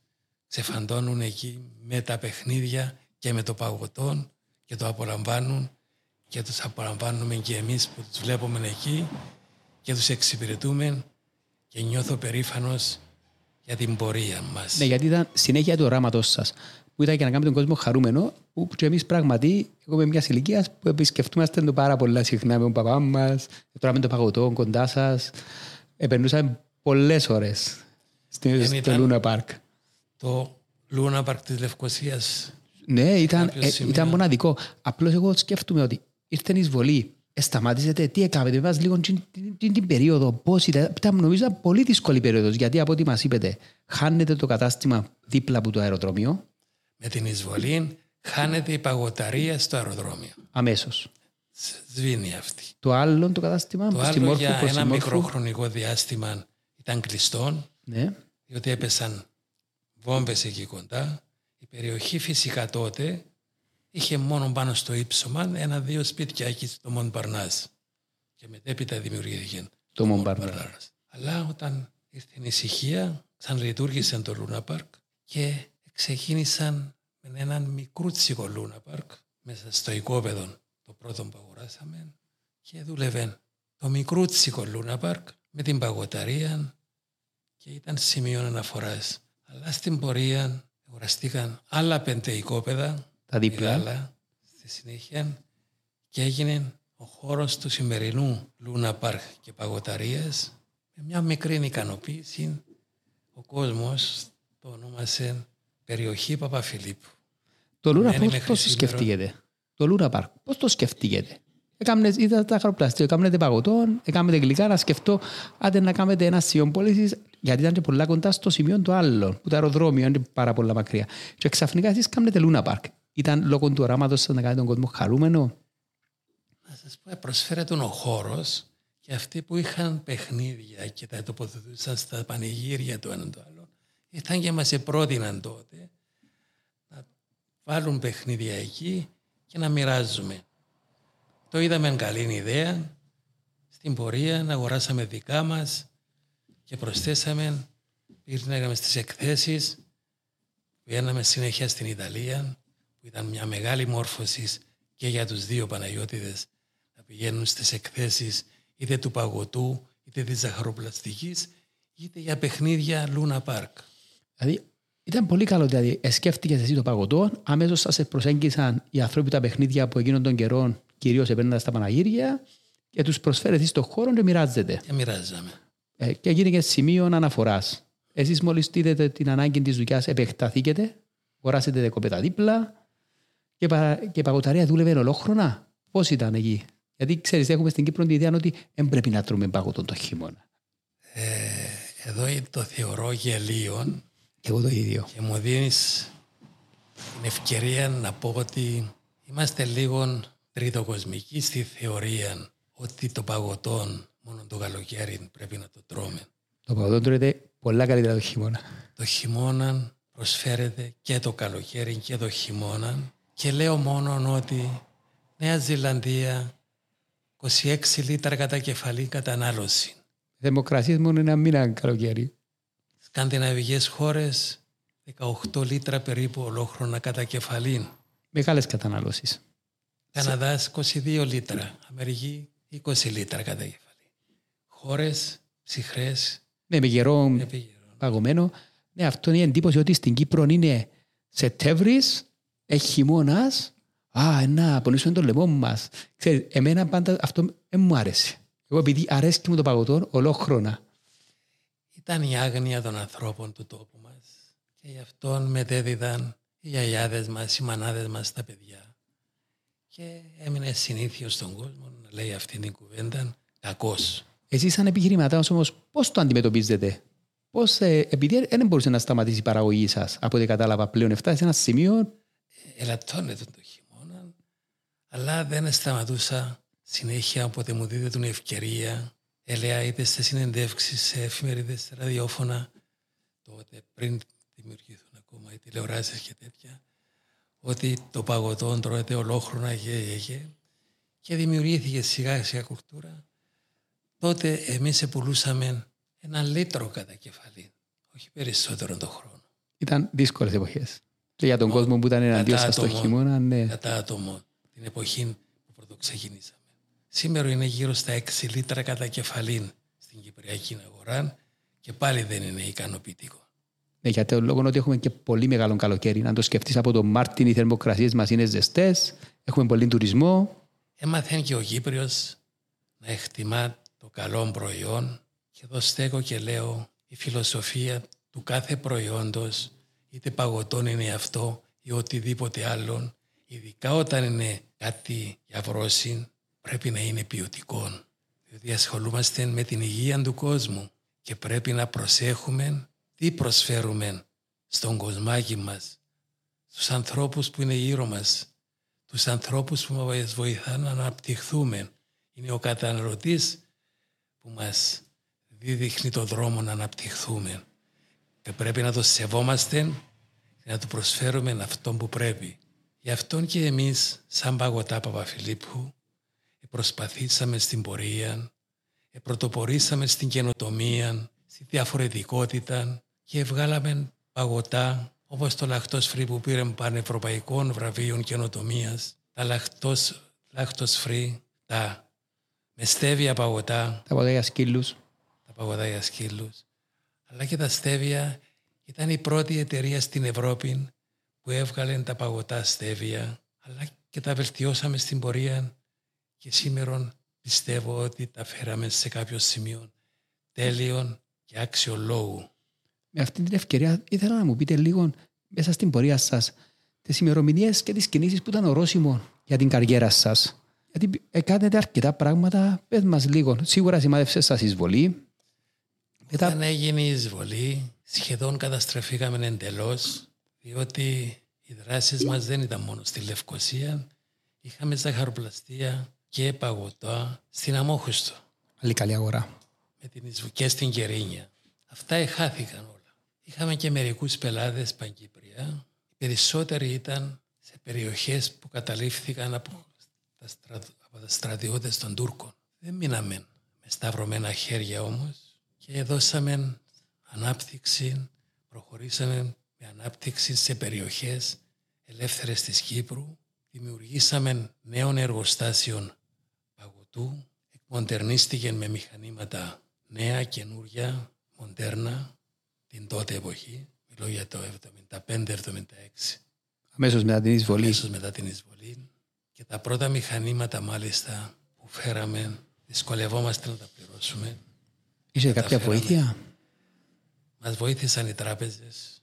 ξεφαντώνουν εκεί με τα παιχνίδια και με το παγωτό και το απολαμβάνουν και τους απολαμβάνουμε και εμείς που τους βλέπουμε εκεί και τους εξυπηρετούμε και νιώθω περήφανος για την πορεία μας. Ναι, γιατί ήταν συνέχεια του οράματος σας. Που ήταν για να κάνουμε τον κόσμο χαρούμενο, που και εμείς πράγματι, εγώ είμαι μιας ηλικίας που επισκεφτούμαστε το πάρα πολλά συχνά με τον παπά μας, τώρα με το παγωτό κοντά σας. Επερνούσαμε πολλές ώρες στο, Δεν στο ήταν- Λούνα Πάρκ. Το Λούνα Παρκ της Λευκοσίας Ναι, ήταν, κάποιο ε, σημείο. ήταν μοναδικό. Απλώς εγώ σκέφτομαι ότι ήρθε η εισβολή, ε, σταμάτησετε, τι έκανατε, μας λίγο την, την, την, την περίοδο, πώς ήταν, ήταν νομίζω ήταν πολύ δύσκολη περίοδος, γιατί από ό,τι μας είπετε, χάνετε το κατάστημα δίπλα από το αεροδρόμιο, με την εισβολή χάνεται η παγωταρία στο αεροδρόμιο. αμέσως. Σβήνει αυτή. Το άλλο το κατάστημα, Το προς τη άλλο Μόρφου, για προς τη ένα Μόρφου. μικρό χρονικό διάστημα ήταν κλειστό, Ναι. διότι έπεσαν βόμβες εκεί κοντά. Η περιοχή φυσικά τότε είχε μόνο πάνω στο ύψωμα ένα-δύο σπίτια εκεί στο Μοντπαρνάς. Και μετέπειτα δημιουργήθηκε Το Montparnasse. Montparnasse. Αλλά όταν ήρθε η ησυχία, ξαναλειτουργήσε το Λούνα Πάρκ και ξεκίνησαν με έναν μικρούτσικο Λούνα Πάρκ μέσα στο οικόπεδο το πρώτο που αγοράσαμε και δούλευε το μικρούτσικο Λούνα Πάρκ με την παγωταρία και ήταν σημείο αναφοράς. Αλλά στην πορεία αγοραστήκαν άλλα πέντε οικόπεδα Τα δίπλα. μεγάλα στη συνέχεια και έγινε ο χώρος του σημερινού Λούνα Πάρκ και Παγωταρίας με μια μικρή ικανοποίηση ο κόσμος το ονόμασε περιοχή Παπαφιλίππου. Το Λούνα Μένει πώς, μέχρι πώς το σήμερα. σκεφτήκετε. Το Λούνα Πάρκ, πώς το σκεφτήκετε. Έκαμνε, είδα τα χαροπλαστή, έκαμνετε παγωτών, έκαμνετε γλυκά, να σκεφτώ, άντε να κάνετε ένα σημείο πώλησης, γιατί ήταν και πολλά κοντά στο σημείο του άλλου, που το αεροδρόμιο είναι πάρα πολλά μακριά. Και ξαφνικά εσείς κάνετε Λούνα Πάρκ. Ήταν λόγω του οράματος σας να κάνετε τον κόσμο χαρούμενο. Να σας πω, προσφέρεται ο χώρος και αυτοί που είχαν παιχνίδια και τα τοποθετούσαν στα πανηγύρια το ένα το άλλο, ήταν και μας πρότειναν τότε να βάλουν παιχνίδια εκεί και να μοιράζουμε. Το είδαμε καλή ιδέα. Στην πορεία να αγοράσαμε δικά μας και προσθέσαμε, πήρναγαμε στις εκθέσεις, πήγαμε συνέχεια στην Ιταλία, που ήταν μια μεγάλη μόρφωση και για τους δύο Παναγιώτιδες να πηγαίνουν στις εκθέσεις είτε του παγωτού, είτε της ζαχαροπλαστικής, είτε για παιχνίδια Λούνα Πάρκ. Δηλαδή, ήταν πολύ καλό. Δηλαδή, σκέφτηκε εσύ το παγωτό, αμέσως σας προσέγγισαν οι άνθρωποι τα παιχνίδια που εκείνων των καιρών κυρίως επένδυναν στα Παναγύρια και τους προσφέρετε στον χώρο και μοιράζετε. Και μοιράζαμε. Ε, και έγινε και σημείο αναφοράς. Εσείς μόλις δείτε την ανάγκη της δουλειάς, επεκταθήκετε, αγοράσετε δεκοπέτα δίπλα Και, πα, και η παγωταρία δούλευε ολόχρονα. Πώς ήταν εκεί; Γιατί ξέρεις, έχουμε στην Κύπρο την ιδέα ότι δεν πρέπει να τρώμε παγωτό το χειμώνα. Ε, εδώ το θεωρώ γελίο. Και εγώ το ίδιο. Και μου δίνεις την ευκαιρία να πω ότι είμαστε λίγο τριτοκοσμικοί στη θεωρία ότι το παγωτό μόνο το καλοκαίρι πρέπει να το τρώμε. Το παγωτό τρώεται πολλά καλύτερα το χειμώνα. Το χειμώνα προσφέρεται και το καλοκαίρι και το χειμώνα και λέω μόνο ότι Νέα Ζηλανδία 26 λίτρα κατά κεφαλή κατανάλωση. Δημοκρασίες μόνο ένα μήνα καλοκαίρι. Σκανδιναβικές χώρες 18 λίτρα περίπου ολόχρονα κατά κεφαλή. Μεγάλες κατανάλωσεις. Καναδάς 22 λίτρα. Αμερική 20 λίτρα κατά κεφαλή. Χώρες ψυχρές. Ναι, με γερό παγωμένο. Ναι, αυτό είναι η εντύπωση ότι στην Κύπρο είναι Σεπτέμβρης, έχει χειμώνας. Α, να απονήσουμε το λαιμό μας. εμένα πάντα αυτό δεν μου άρεσε. Εγώ επειδή αρέσει και μου το παγωτό ολόχρονα. Ήταν η άγνοια των ανθρώπων του τόπου μας και γι' αυτό μετέδιδαν οι γιαγιάδες μας, οι μανάδες μας τα παιδιά. Και έμεινε συνήθιος στον κόσμο να λέει αυτή την κουβέντα κακώ. Εσεί, σαν επιχειρηματάς όμως, πώς το αντιμετωπίζετε, Πώς, ε, επειδή δεν μπορούσε να σταματήσει η παραγωγή σας, από ό,τι κατάλαβα πλέον, φτάσει σε ένα σημείο. Ελαττώνεται το χειμώνα, αλλά δεν σταματούσα συνέχεια όποτε μου δίδεται την ευκαιρία. Έλεγα είτε σε συνεντεύξεις, σε εφημερίδες, σε ραδιόφωνα, τότε πριν δημιουργηθούν ακόμα οι τηλεοράσει και τέτοια, ότι το παγωτό τρώεται ολόχρονα και, και, και δημιουργήθηκε σιγά σιγά κουλτούρα. Τότε εμείς πουλούσαμε ένα λίτρο κατά κεφαλή, όχι περισσότερο το χρόνο. Ήταν δύσκολες εποχές. Και για τον Μο, κόσμο που ήταν εναντίον σας το χειμώνα, ναι. Κατά άτομο, την εποχή που πρώτο ξεκινήσαμε. Σήμερα είναι γύρω στα 6 λίτρα κατά κεφαλή στην Κυπριακή αγορά και πάλι δεν είναι ικανοποιητικό. Ναι, για το λόγος ότι έχουμε και πολύ μεγάλο καλοκαίρι. Αν το σκεφτείς από τον Μάρτιν, οι θερμοκρασίες μας είναι ζεστές, έχουμε πολύ τουρισμό. Έμαθαν και ο Κύπριος να εκτιμά το καλό προϊόν και εδώ στέκω και λέω η φιλοσοφία του κάθε προϊόντος είτε παγωτών είναι αυτό ή οτιδήποτε άλλον ειδικά όταν είναι κάτι για βρόση πρέπει να είναι ποιοτικό διότι ασχολούμαστε με την υγεία του κόσμου και πρέπει να προσέχουμε τι προσφέρουμε στον κοσμάκι μας στους ανθρώπους που είναι γύρω μας τους ανθρώπους που μας βοηθάνε να αναπτυχθούμε είναι ο καταναλωτής που μας δείχνει το δρόμο να αναπτυχθούμε. Και πρέπει να το σεβόμαστε και να του προσφέρουμε αυτό που πρέπει. Γι' αυτό και εμείς, σαν παγωτά Παπαφιλίππου, προσπαθήσαμε στην πορεία, πρωτοπορήσαμε στην καινοτομία, στη διαφορετικότητα και βγάλαμε παγωτά όπως το λαχτός φρύ που πήρε πανευρωπαϊκών βραβείων καινοτομίας, τα λαχτός, λαχτός φρύ, τα μεστέβια παγωτά. Τα παγωτά για σκύλους. Παγωτά για σκύλους. Αλλά και τα στέβια. Ήταν η πρώτη εταιρεία στην Ευρώπη που έβγαλε τα παγωτά στέβια. Αλλά και τα βελτιώσαμε στην πορεία και σήμερα πιστεύω ότι τα φέραμε σε κάποιο σημείο τέλειων και άξιο λόγου. Με αυτή την ευκαιρία ήθελα να μου πείτε λίγο μέσα στην πορεία σας τις ημερομηνίες και τις κινήσεις που ήταν ορόσημο για την καριέρα σας. Γιατί κάνετε αρκετά πράγματα, πες μας λίγο. Σίγουρα σημάδευσε σας εισβολή, μετά... Όταν έγινε η εισβολή, σχεδόν καταστραφήκαμε εντελώς, διότι οι δράσεις μας δεν ήταν μόνο στη Λευκοσία. Είχαμε ζαχαροπλαστεία και παγωτά στην Αμόχωστο. Άλλη καλή αγορά. Με την και στην Κερίνια. Αυτά εχάθηκαν όλα. Είχαμε και μερικούς πελάτες Παγκύπρια. Οι περισσότεροι ήταν σε περιοχές που καταλήφθηκαν από τα, στρα... από τα στρατιώτες των Τούρκων. Δεν μείναμε με σταυρωμένα χέρια όμως και δώσαμε ανάπτυξη, προχωρήσαμε με ανάπτυξη σε περιοχές ελεύθερες της Κύπρου, δημιουργήσαμε νέων εργοστάσεων παγωτού, εκμοντερνίστηκε με μηχανήματα νέα, καινούρια, μοντέρνα, την τότε εποχή, μιλώ για το 75-76. Αμέσως μετά την εισβολή. Αμέσως μετά την εισβολή. Και τα πρώτα μηχανήματα μάλιστα που φέραμε δυσκολευόμαστε να τα πληρώσουμε Είσαι κάποια βοήθεια; Μας βοήθησαν οι τράπεζες.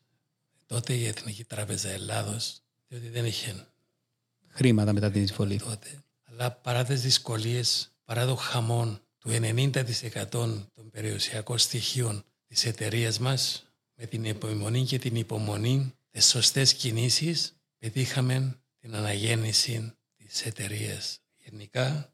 Τότε η Εθνική Τράπεζα Ελλάδος, διότι δεν είχε, δεν είχε βοήθεια. Μας βοήθησαν οι τράπεζες. Τότε η Εθνική τράπεζα ελλαδος διοτι δεν ειχε δεν ειχε βοηθησει μας βοηθησαν οι τραπεζες τοτε η εθνικη τραπεζα ελλαδος διοτι δεν ειχε χρήματα μετά την εισβολή. τότε. Αλλά παρά τις δυσκολίες, παρά το χαμόν του 90% των περιουσιακών στοιχείων της εταιρεία μας, με την υπομονή και την υπομονή, τις σωστές κινήσεις, πετύχαμε την αναγέννηση της εταιρεία γενικά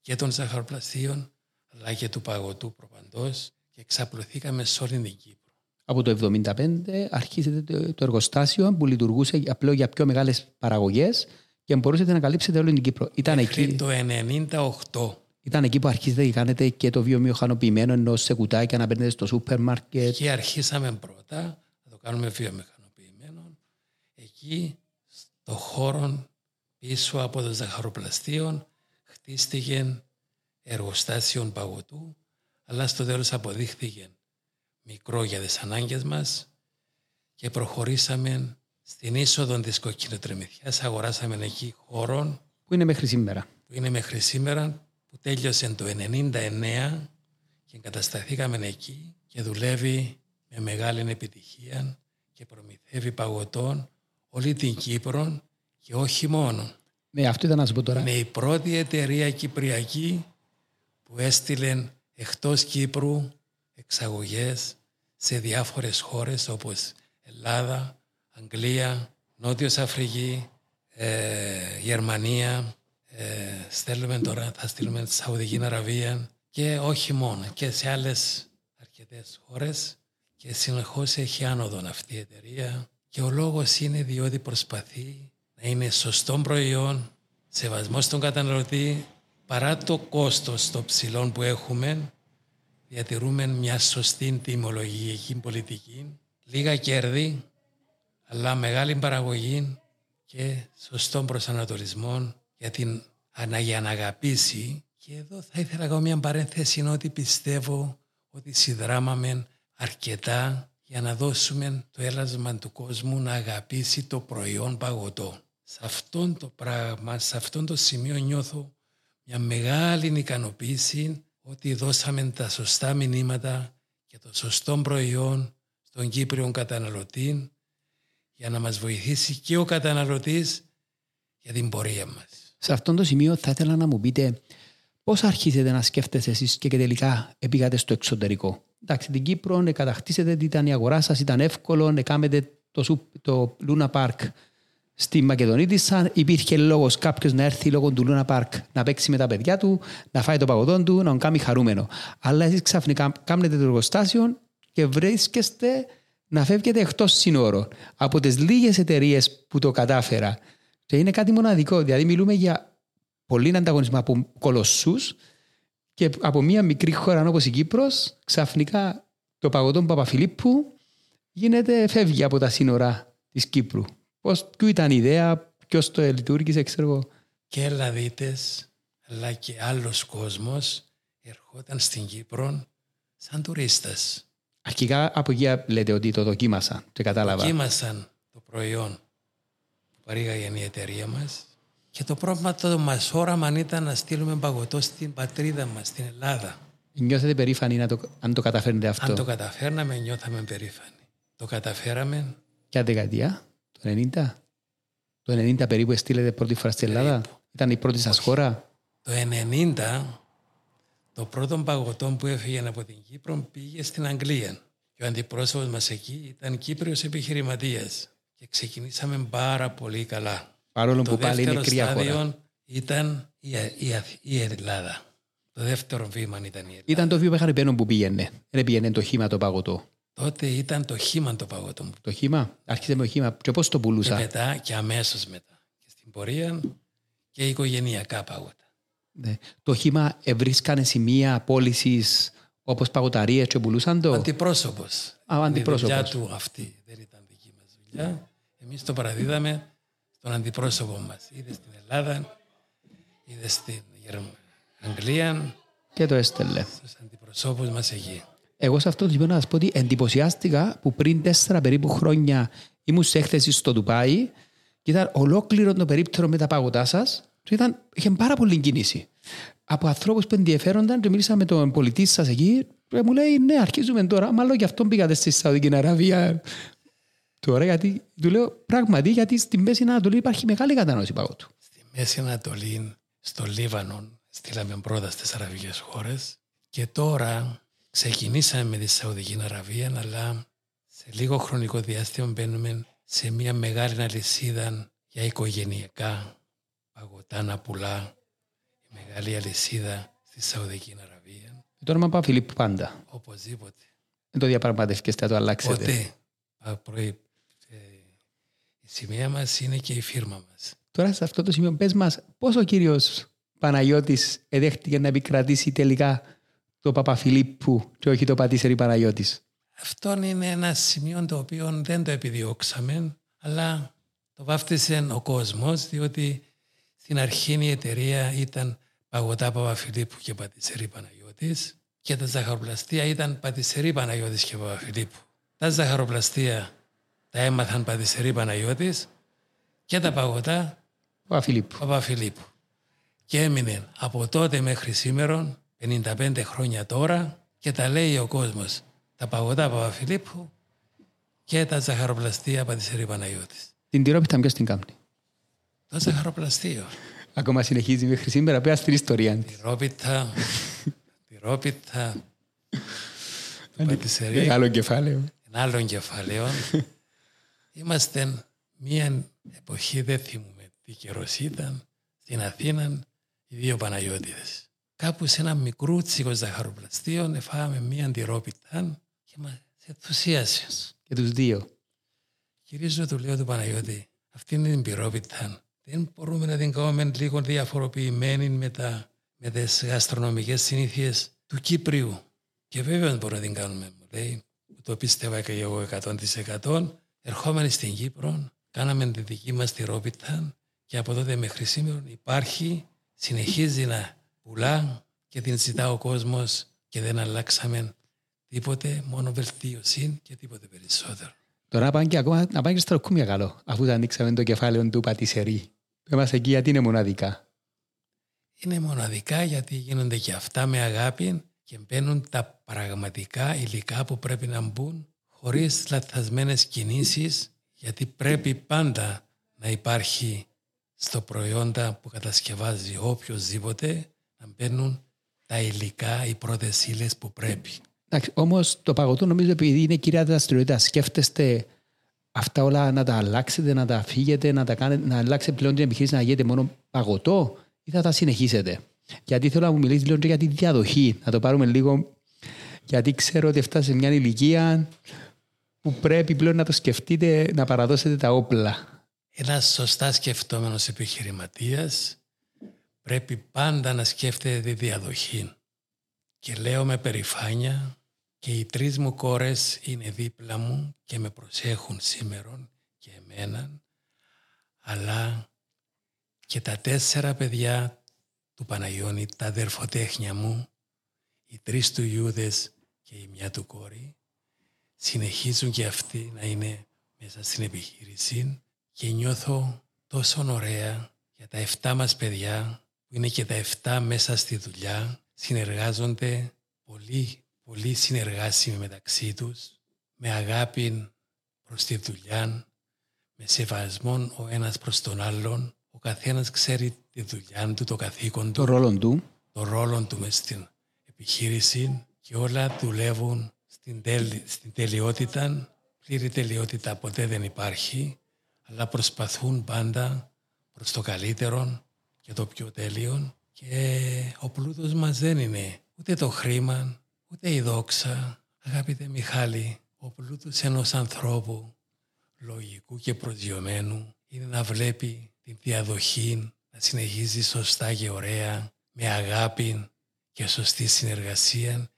και των ζαχαροπλαστείων, αλλά και του παγωτού προπαντός και εξαπλωθήκαμε σε όλη την Κύπρο. Από το 1975 αρχίσετε το, το εργοστάσιο που λειτουργούσε απλό για πιο μεγάλες παραγωγές και μπορούσατε να καλύψετε όλη την Κύπρο. Ήταν Μέχρι εκεί, το 98 ήταν εκεί που αρχίσετε και κάνετε και το βιομηχανοποιημένο ενώ σε κουτάκια να παίρνετε στο σούπερ μάρκετ. Εκεί αρχίσαμε πρώτα να το κάνουμε βιομηχανοποιημένο. Εκεί στο χώρο πίσω από το ζαχαροπλαστείο χτίστηκε εργοστάσιο παγωτού αλλά στο τέλος αποδείχθηκε μικρό για τις ανάγκες μας και προχωρήσαμε στην είσοδο της κοκκινοτρεμηθιάς αγοράσαμε εκεί χώρο Που είναι μέχρι σήμερα. που είναι μέχρι σήμερα που τέλειωσε το 1999 και εγκατασταθήκαμε εκεί και δουλεύει με μεγάλη επιτυχία και προμηθεύει παγωτών όλη την Κύπρο και όχι μόνο. Ναι, αυτό ήταν να σου πω τώρα. Είναι η πρώτη εταιρεία κυπριακή που έστειλε εκτός Κύπρου εξαγωγές σε διάφορες χώρες όπως Ελλάδα, Αγγλία, Νότιος Αφρική, ε, Γερμανία, ε, στέλνουμε τώρα, θα στείλουμε στη Σαουδική Αραβία και όχι μόνο και σε άλλες αρκετές χώρες και συνεχώς έχει άνοδο αυτή η εταιρεία και ο λόγος είναι διότι προσπαθεί να είναι σωστό προϊόν, σεβασμός στον καταναλωτή παρά το κόστος των ψηλών που έχουμε διατηρούμε μια σωστή τιμολογική πολιτική, λίγα κέρδη, αλλά μεγάλη παραγωγή και σωστό προσανατολισμό για την ανα- για να αγαπήσει. Και εδώ θα ήθελα να κάνω μια παρένθεση είναι ότι πιστεύω ότι συνδράμαμε αρκετά για να δώσουμε το έλασμα του κόσμου να αγαπήσει το προϊόν παγωτό. Σε αυτόν το πράγμα, σε αυτόν το σημείο νιώθω μια μεγάλη ικανοποίηση ότι δώσαμε τα σωστά μηνύματα και το σωστό προϊόν στον Κύπριο καταναλωτή για να μας βοηθήσει και ο καταναλωτής για την πορεία μας. Σε αυτό το σημείο θα ήθελα να μου πείτε πώς αρχίσετε να σκέφτεστε εσείς και τελικά πήγατε στο εξωτερικό. Εντάξει, την Κύπρο κατακτήσετε, ήταν η αγορά σας, ήταν εύκολο, κάνετε το, σουπ- το Luna Park στη Μακεδονία σαν υπήρχε λόγος κάποιος να έρθει λόγω του Luna Park να παίξει με τα παιδιά του, να φάει το παγωτό του, να τον κάνει χαρούμενο. Αλλά εσείς ξαφνικά κάνετε το εργοστάσιο και βρίσκεστε να φεύγετε εκτός σύνορων από τις λίγες εταιρείες που το κατάφερα. Και είναι κάτι μοναδικό. Δηλαδή, μιλούμε για πολύ ανταγωνισμό από κολοσσούς και από μια μικρή χώρα όπως η Κύπρος, ξαφνικά το παγωτό του Παπαφιλίππου γίνεται, φεύγει από τα σύνορα της Κύπρου. Πώς, ποιο ήταν η ιδέα, ποιος το λειτουργήσε, ξέρω εγώ. Και Ελλαδίτες αλλά και άλλος κόσμος ερχόταν στην Κύπρο σαν τουρίστες. Αρχικά από εκεί λέτε ότι το δοκίμασα και κατάλαβα. Δοκίμασαν το προϊόν που παρήγαγε η εταιρεία μας και το πρόβλημα το μας όραμα ήταν να στείλουμε παγωτό στην πατρίδα μας, στην Ελλάδα. Νιώθετε περήφανοι να το, αν το καταφέρνετε αυτό; Αν το καταφέρναμε νιώθαμε περήφανοι. Το καταφέραμε Ποια δεκαετία, το 90. Το 90 περίπου στείλετε πρώτη φορά στην Ελλάδα; Ήταν η πρώτη σας χώρα; το 90 το πρώτο παγωτό που έφυγε από την Κύπρο πήγε στην Αγγλία. Και ο αντιπρόσωπος μας εκεί ήταν Κύπριος επιχειρηματίας. Και ξεκινήσαμε πάρα πολύ καλά. Παρόλο Το που πάλι είναι δεύτερο κρύα χώρα. στάδιο ήταν η, η, Αθ- η Ελλάδα. Το δεύτερο βήμα ήταν η Ελλάδα. Ήταν το βιομηχανοποιημένο που πήγαινε. Δεν πήγαινε το χήμα το παγωτό. Τότε ήταν το χήμα το παγωτό μου. Το χήμα, άρχισε με το χήμα. Και πώς το Και πουλούσα. μετά και αμέσως μετά. Και στην πορεία και οικογενειακά παγώτα. Ναι. Το χήμα βρίσκανε σημεία πώληση όπως παγωταρίες και πουλούσαν το; Αντιπρόσωπος. Α, ο αντιπρόσωπος. Η δουλειά του αυτή δεν ήταν δική μας δουλειά. Εμείς το παραδίδαμε στον αντιπρόσωπο μας. Είδες στην Ελλάδα, είδες στην Γερμανία, Αγγλία, Και το έστελνε. στους αντιπροσώπους μας εκεί. Εγώ σε αυτό το σημείο να σας πω ότι εντυπωσιάστηκα που πριν τέσσερα περίπου χρόνια ήμουν σε έκθεση στο Ντουπάι και ήταν ολόκληρο το περίπτερο με τα πάγωτά σας και ήταν, είχε πάρα πολύ κίνηση. Από ανθρώπους που ενδιαφέρονταν και μίλησα με τον πολιτή σας εκεί και μου λέει ναι αρχίζουμε τώρα, μάλλον γι' αυτό πήγατε στη Σαουδική Αραβία. Τώρα γιατί, του λέω πράγματι γιατί στη Μέση Ανατολή υπάρχει μεγάλη κατανόηση πάγωτου. Στη Μέση Ανατολή, στο Λίβανο, στείλαμε πρώτα στις αραβικές χώρες και τώρα ξεκινήσαμε με τη Σαουδική Αραβία, αλλά σε λίγο χρονικό διάστημα μπαίνουμε σε μια μεγάλη αλυσίδα για οικογενειακά παγωτά να πουλά. Η μεγάλη αλυσίδα στη Σαουδική Αραβία. Το όνομα Παπαφιλίππου πάντα. Οπωσδήποτε. Δεν το διαπραγματεύκεστε, το αλλάξετε. Ποτέ. Πα- πρωί- ε, Η σημαία μας είναι και η φίρμα μας. Τώρα σε αυτό το σημείο πες μας πώς ο κύριος Παναγιώτης εδέχτηκε να επικρατήσει τελικά το Παπαφιλίππου και όχι το Πατήσερη Παναγιώτης; Αυτό είναι ένα σημείο το οποίο δεν το επιδιώξαμε, αλλά το βάφτισε ο κόσμος, διότι στην αρχή η εταιρεία ήταν Παγωτά Παπαφιλίππου και Πατησερή Παναγιώτης και τα ζαχαροπλαστεία ήταν Πατησερή Παναγιώτης και Παπαφιλίππου. Τα ζαχαροπλαστεία τα έμαθαν Πατησερή Παναγιώτης και τα παγωτά Παπαφιλίππου. Παπαφιλίππου. Και έμεινε από τότε μέχρι σήμερα, 55 χρόνια τώρα, και τα λέει ο κόσμος. Τα παγωτά Παπαφιλίππου και τα ζαχαροπλαστεία Πατησερή Παναγιώτης. Την τυρόπιτα ποιος την κάνει. Το ζαχαροπλαστείο. Ακόμα συνεχίζει μέχρι σήμερα, πέρα στην ιστορία της. Τυρόπιτα, τυρόπιτα, Πατησερή. Μεγάλο κεφάλαιο. ένα άλλο κεφάλαιο. Είμαστε μία εποχή, δεν θυμούμε τι καιρός ήταν, στην Αθήνα οι δύο Παναγιώτηδες. Κάπου σε ένα μικρούτσικο ζαχαροπλαστείο φάγαμε μία αντιρόπιτα και μας ενθουσίασες. Και τους δύο. Κυρίζω του λέω του Παναγιώτη, αυτή είναι την πυρόπιτα. Δεν μπορούμε να την κάνουμε λίγο διαφοροποιημένη με, τα, με τις γαστρονομικές συνήθειες του Κύπριου. Και βέβαια δεν μπορούμε να την κάνουμε, μου λέει. Το πίστευα και εγώ 100%. Ερχόμενοι στην Κύπρο, κάναμε τη δική μας τυρόπιτα και από τότε μέχρι σήμερα υπάρχει, συνεχίζει να πουλά και την ζητά ο κόσμος και δεν αλλάξαμε τίποτε, μόνο βελτίωση και τίποτε περισσότερο. Τώρα να πάμε και ακόμα, να πάμε και στο ροκούμια καλό, αφού θα ανοίξαμε το κεφάλαιο του Πατησερή. Πες μας εκεί γιατί είναι μοναδικά. είναι μοναδικά γιατί γίνονται και αυτά με αγάπη και μπαίνουν τα πραγματικά υλικά που πρέπει να μπουν χωρίς λαθασμένες κινήσεις γιατί πρέπει πάντα να υπάρχει στο προϊόντα που κατασκευάζει οποιοδήποτε να μπαίνουν τα υλικά, οι πρώτες ύλες που πρέπει. Εντάξει, όμως το παγωτό νομίζω επειδή είναι κυρία δραστηριότητα, σκέφτεστε αυτά όλα να τα αλλάξετε, να τα φύγετε, να, τα κάνετε, να αλλάξετε πλέον την επιχείρηση να γίνετε μόνο παγωτό ή θα τα συνεχίσετε; Γιατί θέλω να μου μιλήσεις λίγο και για τη διαδοχή, να το πάρουμε λίγο, γιατί ξέρω ότι φτάσετε σε μια ηλικία που πρέπει πλέον να το σκεφτείτε, να παραδώσετε τα όπλα. Ένας σωστά σκεφτόμενος επιχειρηματίας πρέπει πάντα να σκέφτεται τη διαδοχή. Και λέω με περηφάνεια και οι τρεις μου κόρες είναι δίπλα μου και με προσέχουν σήμερα και εμένα, αλλά και τα τέσσερα παιδιά του Παναγιώνη, τα αδερφοτέχνια μου, οι τρεις του Ιούδες και η μια του κόρη, συνεχίζουν και αυτοί να είναι μέσα στην επιχείρηση και νιώθω τόσο ωραία για τα 7 μας παιδιά που είναι και τα 7 μέσα στη δουλειά συνεργάζονται πολύ, πολύ συνεργάσιμοι μεταξύ τους με αγάπη προς τη δουλειά με σεβασμό ο ένας προς τον άλλον ο καθένας ξέρει τη δουλειά του, το καθήκον Το του ρόλο του, το ρόλο του μες στην επιχείρηση και όλα δουλεύουν στην, τέλει, στην τελειότητα. Πλήρη τελειότητα ποτέ δεν υπάρχει, αλλά προσπαθούν πάντα προς το καλύτερο και το πιο τέλειο και ο πλούτος μας δεν είναι ούτε το χρήμα, ούτε η δόξα. Αγαπητέ Μιχάλη, ο πλούτος ενός ανθρώπου λογικού και προσγειωμένου είναι να βλέπει την διαδοχή να συνεχίζει σωστά και ωραία, με αγάπη και σωστή συνεργασία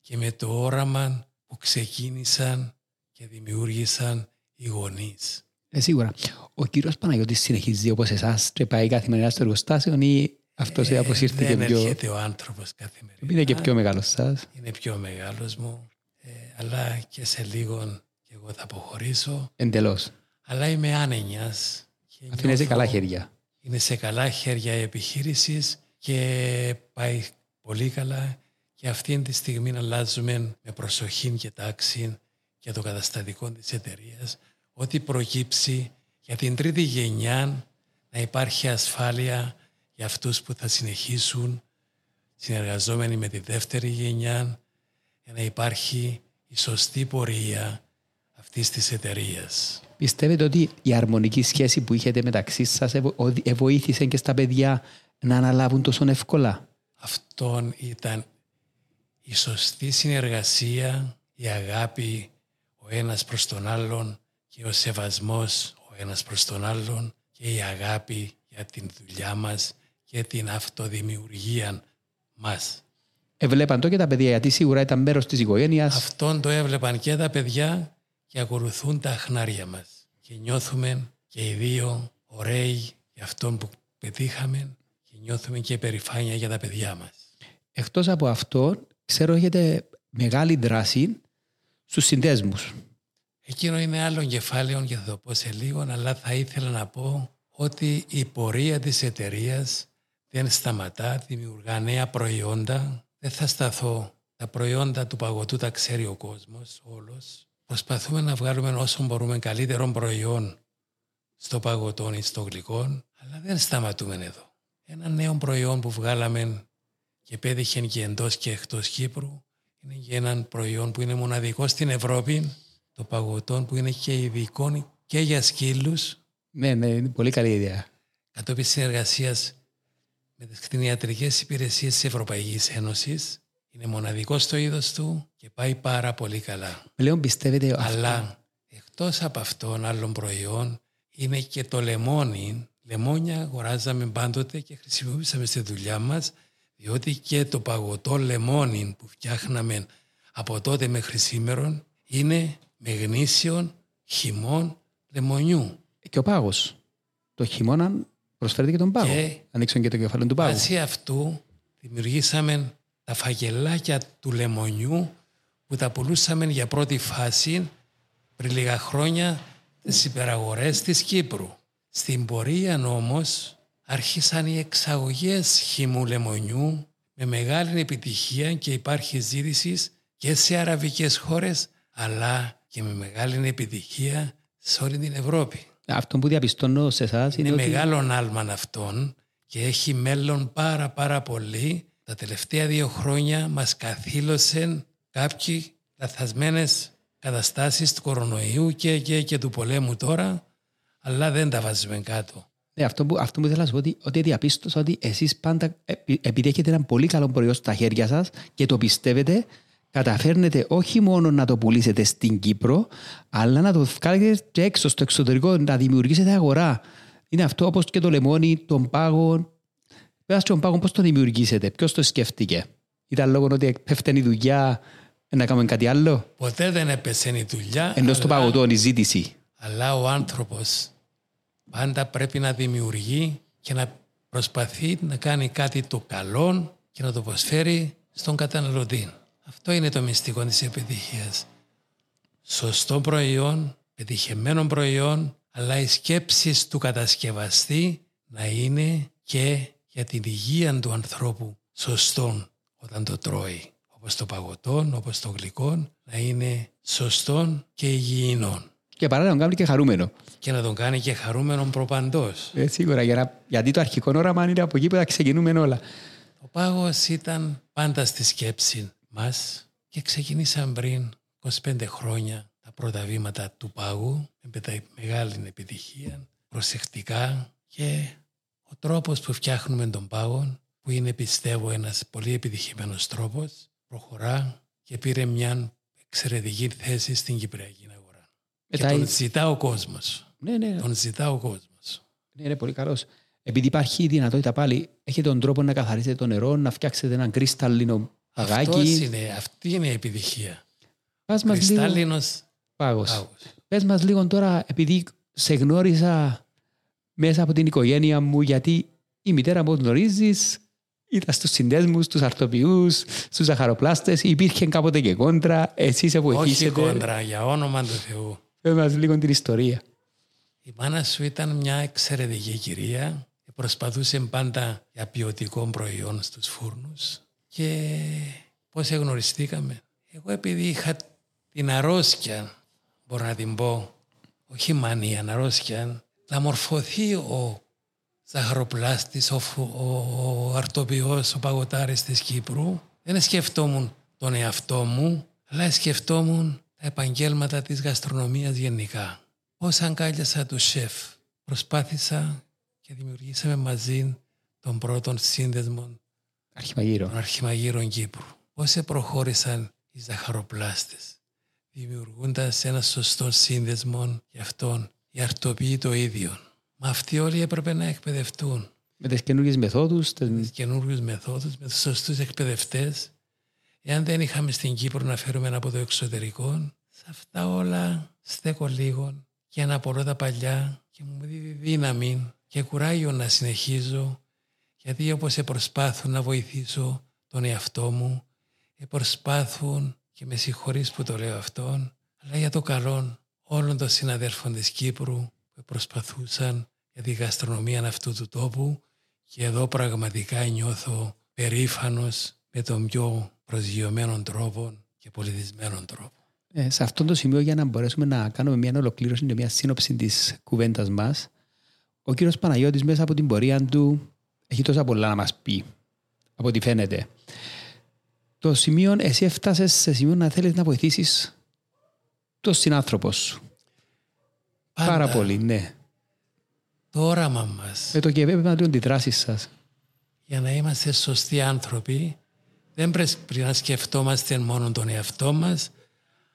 και με το όραμα που ξεκίνησαν και δημιούργησαν οι γονείς. ε, σίγουρα. Ο κύριος Παναγιώτης συνεχίζει όπως εσάς και πάει καθημερινά στο εργοστάσιο ή αυτός Ε, αποσύρθηκε δεν πιο... έρχεται ο άνθρωπος καθημερινά. Είναι και πιο μεγάλος σας. Είναι πιο μεγάλος μου, ε, αλλά και σε λίγο και εγώ θα αποχωρήσω. Εντελώς. Αλλά είμαι άνενιας. και Αυτό είναι σε νιώθω- καλά χέρια. είναι σε καλά χέρια η επιχείρησης και πάει πολύ καλά και αυτή τη στιγμή αλλάζουμε με προσοχή και τάξη για το καταστατικό της εταιρείας ό,τι προκύψει για την τρίτη γενιά να υπάρχει ασφάλεια για αυτούς που θα συνεχίσουν συνεργαζόμενοι με τη δεύτερη γενιά για να υπάρχει η σωστή πορεία αυτής της εταιρείας. Πιστεύετε ότι η αρμονική σχέση που είχατε μεταξύ σας βοήθησε και στα παιδιά να αναλάβουν τόσο εύκολα; Αυτόν ήταν η σωστή συνεργασία, η αγάπη ο ένας προς τον άλλον και ο σεβασμός ο ένας προς τον άλλον και η αγάπη για την δουλειά μας και την αυτοδημιουργία μας. Έβλεπαν το και τα παιδιά γιατί σίγουρα ήταν μέρος της οικογένειας. Αυτόν το έβλεπαν και τα παιδιά και ακολουθούν τα χνάρια μας. Και νιώθουμε και οι δύο ωραίοι για αυτόν που πετύχαμε και νιώθουμε και περηφάνεια για τα παιδιά μας. Εκτός από αυτό, ξέρω έχετε μεγάλη δράση στους συνδέσμους. Εκείνο είναι άλλο κεφάλαιο και θα το πω σε λίγο, αλλά θα ήθελα να πω ότι η πορεία της εταιρείας δεν σταματά, δημιουργά νέα προϊόντα. Δεν θα σταθώ. Τα προϊόντα του παγωτού τα ξέρει ο κόσμος όλος. Προσπαθούμε να βγάλουμε όσο μπορούμε καλύτερο προϊόν στο παγωτό ή στο γλυκό, αλλά δεν σταματούμε εδώ. Ένα νέο προϊόν που βγάλαμε και πέτυχε και εντός και εκτός Κύπρου είναι και ένα προϊόν που είναι μοναδικό στην Ευρώπη, το παγωτό που είναι και ειδικό και για σκύλους. Ναι, ναι, είναι πολύ καλή ιδέα. Κατόπιν συνεργασίας με τις κτηνιατρικές υπηρεσίες της Ευρωπαϊκής Ένωσης. Είναι μοναδικός στο είδος του και πάει πάρα πολύ καλά. Πλέον πιστεύετε Αλλά εκτός από αυτόν άλλων προϊόν είναι και το λεμόνι. Λεμόνια αγοράζαμε πάντοτε και χρησιμοποιήσαμε στη δουλειά μας διότι και το παγωτό λεμόνι που φτιάχναμε από τότε μέχρι σήμερα είναι με γνήσιον χυμών λεμονιού. Και ο πάγος. Το χειμώνα προσφέρεται και τον πάγο. Και Ανοίξαν και το κεφάλαιο του πάγου. Βάσει αυτού δημιουργήσαμε τα φαγελάκια του λεμονιού που τα πουλούσαμε για πρώτη φάση πριν λίγα χρόνια στις υπεραγορές της Κύπρου. Στην πορεία όμως άρχισαν οι εξαγωγές χυμού λεμονιού με μεγάλη επιτυχία και υπάρχει ζήτηση και σε αραβικές χώρες αλλά και με μεγάλη επιτυχία σε όλη την Ευρώπη. Αυτό που διαπιστώνω σε εσάς είναι, είναι μεγάλο άλμα αυτόν και έχει μέλλον πάρα πάρα πολύ. Τα τελευταία δύο χρόνια μας καθήλωσαν κάποιοι λαθασμένες καταστάσεις του κορονοϊού και, και, και του πολέμου τώρα, αλλά δεν τα βάζουμε κάτω. Ναι, αυτό που, αυτό που ήθελα να σου πω ότι, ότι διαπίστωσα ότι εσείς πάντα, επειδή έχετε ένα πολύ καλό προϊόν στα χέρια σας και το πιστεύετε, καταφέρνετε όχι μόνο να το πουλήσετε στην Κύπρο, αλλά να το βγάλετε και έξω στο εξωτερικό, να δημιουργήσετε αγορά. Είναι αυτό όπως και το λεμόνι, τον πάγο. Πέρα στον πάγο πώς το δημιουργήσετε, ποιος το σκέφτηκε. Ήταν λόγω ότι πέφτει η δουλειά να κάνουμε κάτι άλλο; Ποτέ δεν έπεσε η δουλειά. Ενώ στο παγωτό η ζήτηση. Αλλά ο άνθρωπος πάντα πρέπει να δημιουργεί και να προσπαθεί να κάνει κάτι το καλό και να το προσφέρει στον καταναλωτή. Αυτό είναι το μυστικό της επιτυχίας. Σωστό προϊόν, πετυχημένο προϊόν, αλλά οι σκέψεις του κατασκευαστή να είναι και για την υγεία του ανθρώπου σωστόν όταν το τρώει. Όπως το παγωτό, όπως το γλυκό, να είναι σωστόν και υγιεινόν. Και παρά να τον κάνει και χαρούμενο. Και να τον κάνει και χαρούμενο προπαντός. Ε, σίγουρα, για να, γιατί το αρχικό όραμα είναι από εκεί που θα ξεκινούμε όλα. Ο πάγος ήταν πάντα στη σκέψη μας και ξεκινήσαμε πριν 25 χρόνια τα πρώτα βήματα του πάγου με μεγάλη επιτυχία, προσεκτικά και ο τρόπος που φτιάχνουμε τον πάγο που είναι πιστεύω ένας πολύ επιτυχημένος τρόπος προχωρά και πήρε μια εξαιρετική θέση στην Κυπριακή αγορά. και τον ζητά ο κόσμος. Ναι, ναι. Τον ζητά ο κόσμος. Ναι, είναι πολύ καλός. Επειδή υπάρχει η δυνατότητα πάλι, έχετε τον τρόπο να καθαρίσετε το νερό, να φτιάξετε έναν κρυσταλλίνο παγάκι. είναι, αυτή είναι η επιτυχία. Πας μας Κρυστάλλινος λίγο... πάγος. Πες μας λίγο τώρα, επειδή σε γνώρισα μέσα από την οικογένεια μου, γιατί η μητέρα μου γνωρίζεις, ήταν στους συνδέσμους, στους αρτοποιούς, στους ζαχαροπλάστες, υπήρχε κάποτε και κόντρα, εσύ σε βοηθήσετε. Όχι κόντρα, για όνομα του Θεού. Πες μας λίγο την ιστορία. Η μάνα σου ήταν μια εξαιρετική κυρία και προσπαθούσε πάντα για ποιοτικό προϊόν στους φούρνους και πώς εγνωριστήκαμε. Εγώ επειδή είχα την αρρώσκια, μπορώ να την πω, όχι μανία, αρρώσκια, να μορφωθεί ο ζαχαροπλάστης, ο, ο, ο αρτοποιός, ο παγωτάρης της Κύπρου. Δεν σκεφτόμουν τον εαυτό μου, αλλά σκεφτόμουν τα επαγγέλματα της γαστρονομίας γενικά. Πώς αγκάλιασα τους σεφ. Προσπάθησα και δημιουργήσαμε μαζί τον πρώτον σύνδεσμο Αρχιμαγείρο. των αρχιμαγείρων Κύπρου. Πώς προχώρησαν οι ζαχαροπλάστες, δημιουργώντας ένα σωστό σύνδεσμο για αυτόν, οι αρτοποιοί το ίδιο. Μα αυτοί όλοι έπρεπε να εκπαιδευτούν Με τις καινούργιες μεθόδους, τις- με καινούριου μεθόδους, με τους σωστούς εκπαιδευτές. Εάν δεν είχαμε στην Κύπρο να φέρουμε από το εξωτερικό, σε αυτά όλα στέκω λίγο και αναπολώ τα παλιά και μου δίδει δύναμη και κουράγιο να συνεχίζω γιατί όπως προσπάθουν να βοηθήσω τον εαυτό μου, προσπάθουν και με συγχωρείς που το λέω αυτόν, αλλά για το καλό όλων των συναδέλφων της Κύπρου που προσπαθούσαν για τη γαστρονομία αυτού του τόπου και εδώ πραγματικά νιώθω περήφανος με τον πιο προσγειωμένο τρόπο και πολιτισμένο τρόπο. Ε, σε αυτό το σημείο για να μπορέσουμε να κάνουμε μια ολοκλήρωση και μια σύνοψη της κουβέντας μας ο κύριος Παναγιώτης μέσα από την πορεία του έχει τόσα πολλά να μας πει από ό,τι φαίνεται. Το σημείο, εσύ έφτασες σε σημείο να θέλεις να βοηθήσεις τον συνάνθρωπο σου. Πάντα Πάρα πολύ, ναι. Το όραμα μας Με το και βέβαια του τη δράση σας. για να είμαστε σωστοί άνθρωποι δεν πρέπει να σκεφτόμαστε μόνο τον εαυτό μας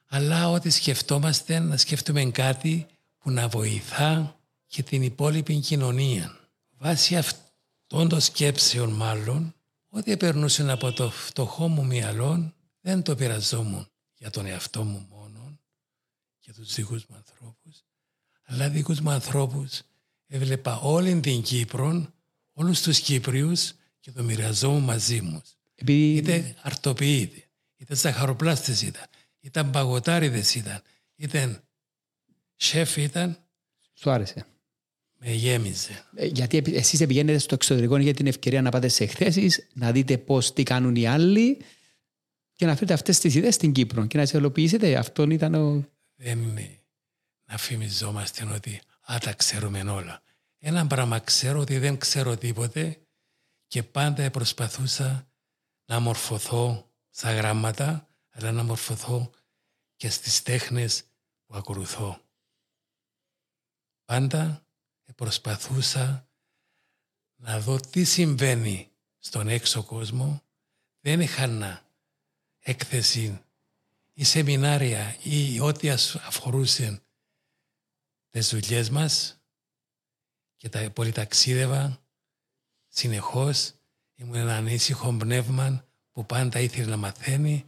αλλά ό,τι σκεφτόμαστε να σκεφτούμε κάτι που να βοηθά και την υπόλοιπη κοινωνία. Βάσει αυτών των σκέψεων μάλλον, ό,τι περνούσε από το φτωχό μου μυαλό δεν το πειραζόμουν για τον εαυτό μου μόνο, για τους δικούς μου ανθρώπους, αλλά δικούς μου ανθρώπους έβλεπα όλη την Κύπρο, όλους τους Κύπριους και το μοιραζόμουν μαζί μου. Επειδή Είτε αρτοποιοί είτε, είτε ζαχαροπλάστες ήταν, είτε παγωτάριδες ήταν, είτε σεφ ήταν, σου άρεσε. Με γέμιζε. Ε, Γιατί επι- εσείς πηγαίνετε στο εξωτερικό για την ευκαιρία να πάτε σε εκθέσεις, να δείτε πώς τι κάνουν οι άλλοι και να φέρετε αυτές τις ιδέες στην Κύπρο και να τις ελοποιήσετε. Αυτόν ήταν ο... Δεν είναι να φημιζόμαστε ότι α, τα ξέρουμε όλα. Ένα πράγμα ξέρω ότι δεν ξέρω τίποτε και πάντα προσπαθούσα να μορφωθώ στα γράμματα, αλλά να μορφωθώ και στις τέχνες που ακολουθώ. Πάντα προσπαθούσα να δω τι συμβαίνει στον έξω κόσμο. Δεν είχα να έκθεση ή σεμινάρια ή ό,τι ας- αφορούσε τις δουλειές μας και τα πολυταξίδευα συνεχώς. Ήμουν ένα ανήσυχο πνεύμα που πάντα ήθελε να μαθαίνει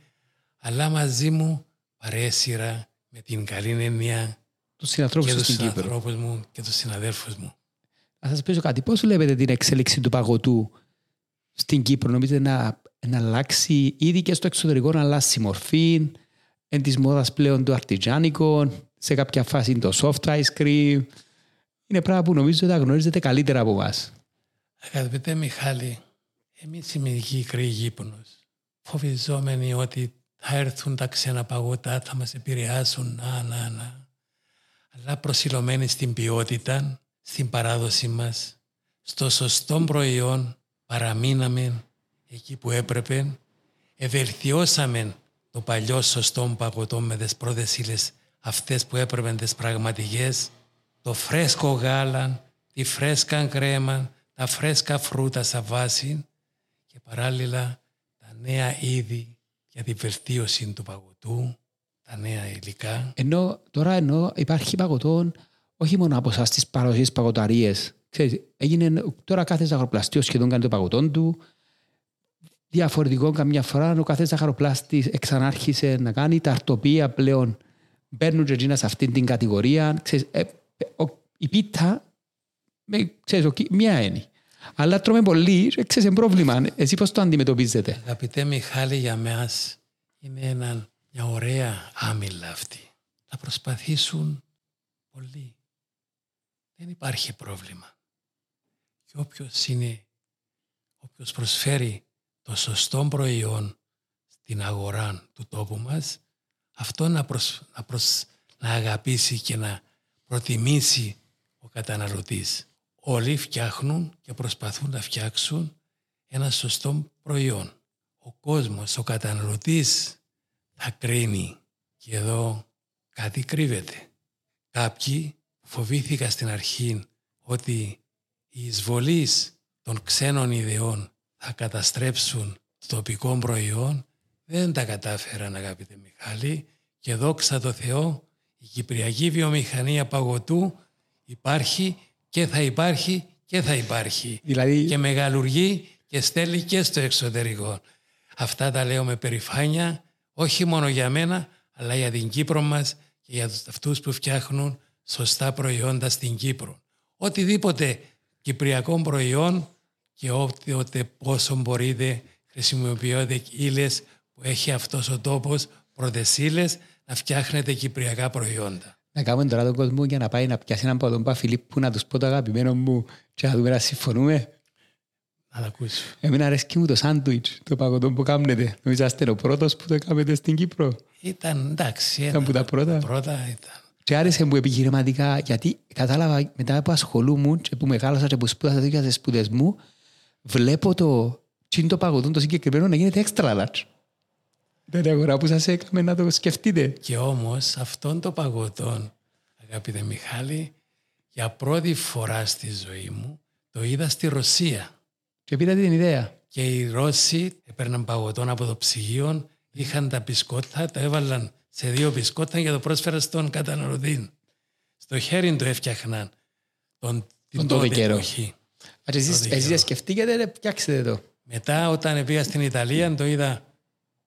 αλλά μαζί μου παρέσυρα με την καλή έννοια τους συνανθρώπους και σας τους στην Κύπρο. ανθρώπους μου και τους συναδέλφους μου. Να σας πείσω κάτι. Πώς βλέπετε την εξέλιξη του παγωτού στην Κύπρο; Νομίζετε να, να αλλάξει ήδη και στο εξωτερικό να αλλάξει μορφή. Εν της μόδας πλέον το αρτιτζάνικο. Σε κάποια φάση το soft ice cream. Είναι πράγματα που νομίζω ότι τα γνωρίζετε καλύτερα από εμάς. Αγαπητέ Μιχάλη, εμείς οι μερικοί κρύοι γύπνος, φοβιζόμενοι ότι θα έρθουν τα ξένα παγωτά, θα μας επηρεάσουν, να, να, να. Αλλά προσιλωμένοι στην ποιότητα, στην παράδοση μας, στο σωστό προϊόν, παραμείναμε εκεί που έπρεπε, ευελτιώσαμε το παλιό σωστό παγωτό με τις πρώτες ύλες αυτές που έπρεπε τις πραγματικές, το φρέσκο γάλα, τη φρέσκα κρέμα, τα φρέσκα φρούτα στα βάση και παράλληλα τα νέα είδη για τη βελτίωση του παγωτού, τα νέα υλικά. Ενώ τώρα ενώ υπάρχει παγωτό όχι μόνο από εσάς τις παραδοσίες παγωταρίες. Ξέρεις, έγινε, τώρα κάθε ζαχαροπλαστείο σχεδόν κάνει το παγωτό του. Διαφορετικό καμιά φορά ο κάθε ζαχαροπλάστης εξανάρχισε να κάνει τα αρτοπία πλέον μπαίνουν και εκείνα σε αυτήν την κατηγορία. Ξέρεις, ε, ε, ο- η πίτα με, ξέρεις, ο- μία είναι. Αλλά τρώμε πολύ, και ξέρεις, είναι πρόβλημα. Εσύ πώς το αντιμετωπίζετε; Αγαπητέ Μιχάλη, για μας είναι ένα, μια ωραία άμυλα αυτή. Θα προσπαθήσουν πολύ. Δεν υπάρχει πρόβλημα. Και όποιος είναι, όποιος προσφέρει το σωστό προϊόν στην αγορά του τόπου μας, αυτό να, προσ- να, προσ- να αγαπήσει και να προτιμήσει ο καταναλωτής. όλοι φτιάχνουν και προσπαθούν να φτιάξουν ένα σωστό προϊόν. Ο κόσμος, ο καταναλωτής θα κρίνει. Και εδώ κάτι κρύβεται. Κάποιοι φοβήθηκαν στην αρχή ότι οι εισβολείς των ξένων ιδεών θα καταστρέψουν το τοπικό προϊόν. Δεν τα κατάφεραν αγαπητέ Μιχάλη και δόξα τω Θεώ η Κυπριακή βιομηχανία παγωτού υπάρχει και θα υπάρχει και θα υπάρχει. Δηλαδή... Και μεγαλουργεί και στέλνει και στο εξωτερικό. Αυτά τα λέω με περηφάνεια, όχι μόνο για μένα, αλλά για την Κύπρο μας και για αυτούς που φτιάχνουν σωστά προϊόντα στην Κύπρο. Οτιδήποτε κυπριακό προϊόν και όποτε πόσο μπορείτε χρησιμοποιούνται ύλες που έχει αυτός ο τόπος, πρωτεσίλες, να φτιάχνετε κυπριακά προϊόντα. Να κάνουμε τώρα τον κόσμο για να πάει να πιάσει έναν παδόν Φιλίππου να τους πω το αγαπημένο μου και να δούμε να συμφωνούμε. Να το ακούσω. Εμένα αρέσκει μου το σάντουιτς, το παγωτό που κάνετε. Νομίζω είστε ο πρώτος που το κάνετε στην Κύπρο. Ήταν εντάξει. Ήταν που τα πρώτα. πρώτα ήταν. Και άρεσε μου επιχειρηματικά γιατί κατάλαβα μετά που ασχολούμουν και που μεγάλωσα και που σπούδασα τέτοια τις σπουδές μου βλέπω το τσιν το παγωτό το συγκεκριμένο να γίνεται extra large. Δεν αγορά που σας έκαμε να το σκεφτείτε. Και όμως αυτόν το παγωτό, αγαπητέ Μιχάλη, για πρώτη φορά στη ζωή μου το είδα στη Ρωσία. Και πήρατε την ιδέα. Και οι Ρώσοι έπαιρναν παγωτόν από το ψυγείο, είχαν τα πισκότα, τα έβαλαν σε δύο πισκότα και το πρόσφεραν στον καταναλωτή. Στο χέρι το έφτιαχναν τον, την τότε καιρό. εποχή. Άρα εσείς, εσείς σκεφτήκατε, φτιάξετε το. Μετά όταν πήγα στην Ιταλία το είδα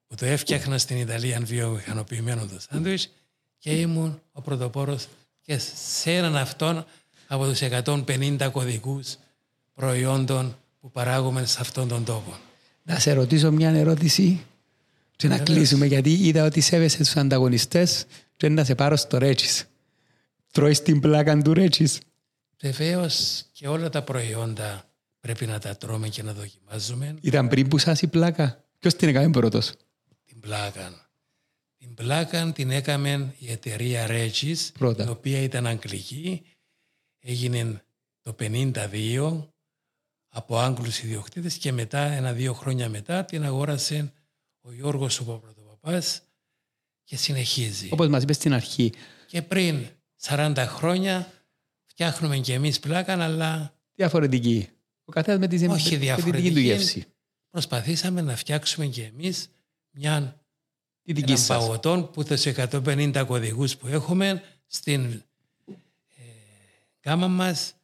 που το έφτιαχνα στην Ιταλία βιομηχανοποιημένο το σάντουιτς και ήμουν ο πρωτοπόρος και σε έναν αυτόν από τους 150 κωδικούς προϊόντων που παράγουμε σε αυτόν τον τόπο. Να σε ρωτήσω μια ερώτηση και να κλείσουμε γιατί είδα ότι σέβεσαι τους ανταγωνιστές και να σε πάρω στο Ρέτσις. Τρώεις την πλάκα του Ρέτσις. Βεβαίως και όλα τα προϊόντα πρέπει να τα τρώμε και να δοκιμάζουμε. Ήταν πριν που σας η πλάκα; Ποιος την έκανε πρώτος; Την πλάκα. Την πλάκα την έκαμε η εταιρεία Regis, Πρώτα. η οποία ήταν αγγλική. Έγινε το 52 από Άγγλους ιδιοκτήτες και μετά, ένα-δύο χρόνια μετά, την αγόρασε ο Γιώργος ο Παπαδοπαπάς και συνεχίζει. Όπως μας είπες στην αρχή. Και πριν 40 χρόνια φτιάχνουμε και εμείς πλάκα, αλλά Διαφορετική. Ο καθένας με τη, όχι με τη δική του διαφορετική. γεύση. Προσπαθήσαμε να φτιάξουμε και εμείς μια Τη δική έναν σας. παγωτόν που τους 150 κωδικούς που έχουμε στην ε, γάμα μας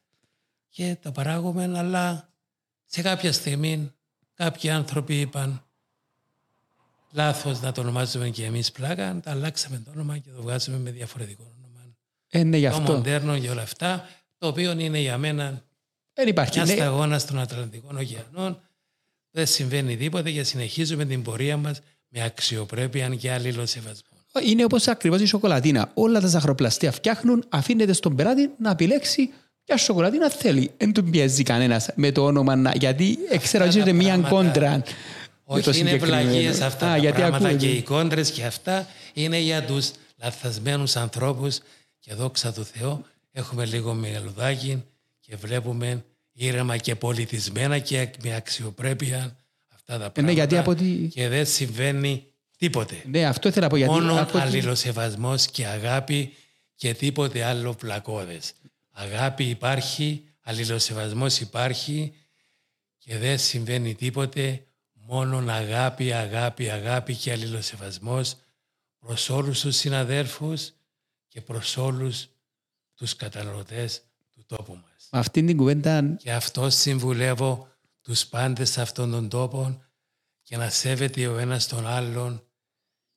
και τα παράγουμε, αλλά σε κάποια στιγμή κάποιοι άνθρωποι είπαν λάθος να το ονομάζουμε και εμείς πλάκα, τα αλλάξαμε το όνομα και το βγάζουμε με διαφορετικό όνομα. Ε, ναι, γι' Το αυτό. μοντέρνο και όλα αυτά, το οποίο είναι για μένα Δεν υπάρχει. μια Ναι, σταγόνα των Ατλαντικών ωκεανών. Δεν συμβαίνει τίποτα και συνεχίζουμε την πορεία μας με αξιοπρέπεια και αλληλοσεβασμό. Είναι όπως ακριβώς η σοκολατίνα. Όλα τα ζαχαροπλαστεία φτιάχνουν, αφήνεται στον πελάτη να επιλέξει ποια σοκολατίνα θέλει. Δεν του πιέζει κανένας με το όνομα να... γιατί ξέρω ότι τα είναι μία πράγματα- κόντρα. με το Όχι, είναι συγκεκριμένο. βλαγίες αυτά Α, τα γιατί πράγματα ακούγεται. και οι κόντρες και αυτά είναι για τους λαθασμένους ανθρώπους και δόξα του Θεώ έχουμε λίγο μεγαλουδάκι και βλέπουμε ήρεμα και πολιτισμένα και με αξιοπρέπεια αυτά τα πράγματα ναι, γιατί από ό,τι- και δεν συμβαίνει τίποτε. Ναι, αυτό ήθελα να πω. Γιατί Μόνο από ό,τι- αλληλοσεβασμός και αγάπη και τίποτε άλλο πλακώδες. Αγάπη υπάρχει, αλληλοσεβασμός υπάρχει και δεν συμβαίνει τίποτε. Μόνο αγάπη, αγάπη, αγάπη και αλληλοσεβασμός προς όλους τους συναδέρφους και προς όλους τους καταναλωτές του τόπου μας. με αυτήν την κουβέντα Και αυτό συμβουλεύω τους πάντες σε αυτόν τον τόπο και να σέβεται ο ένας τον άλλον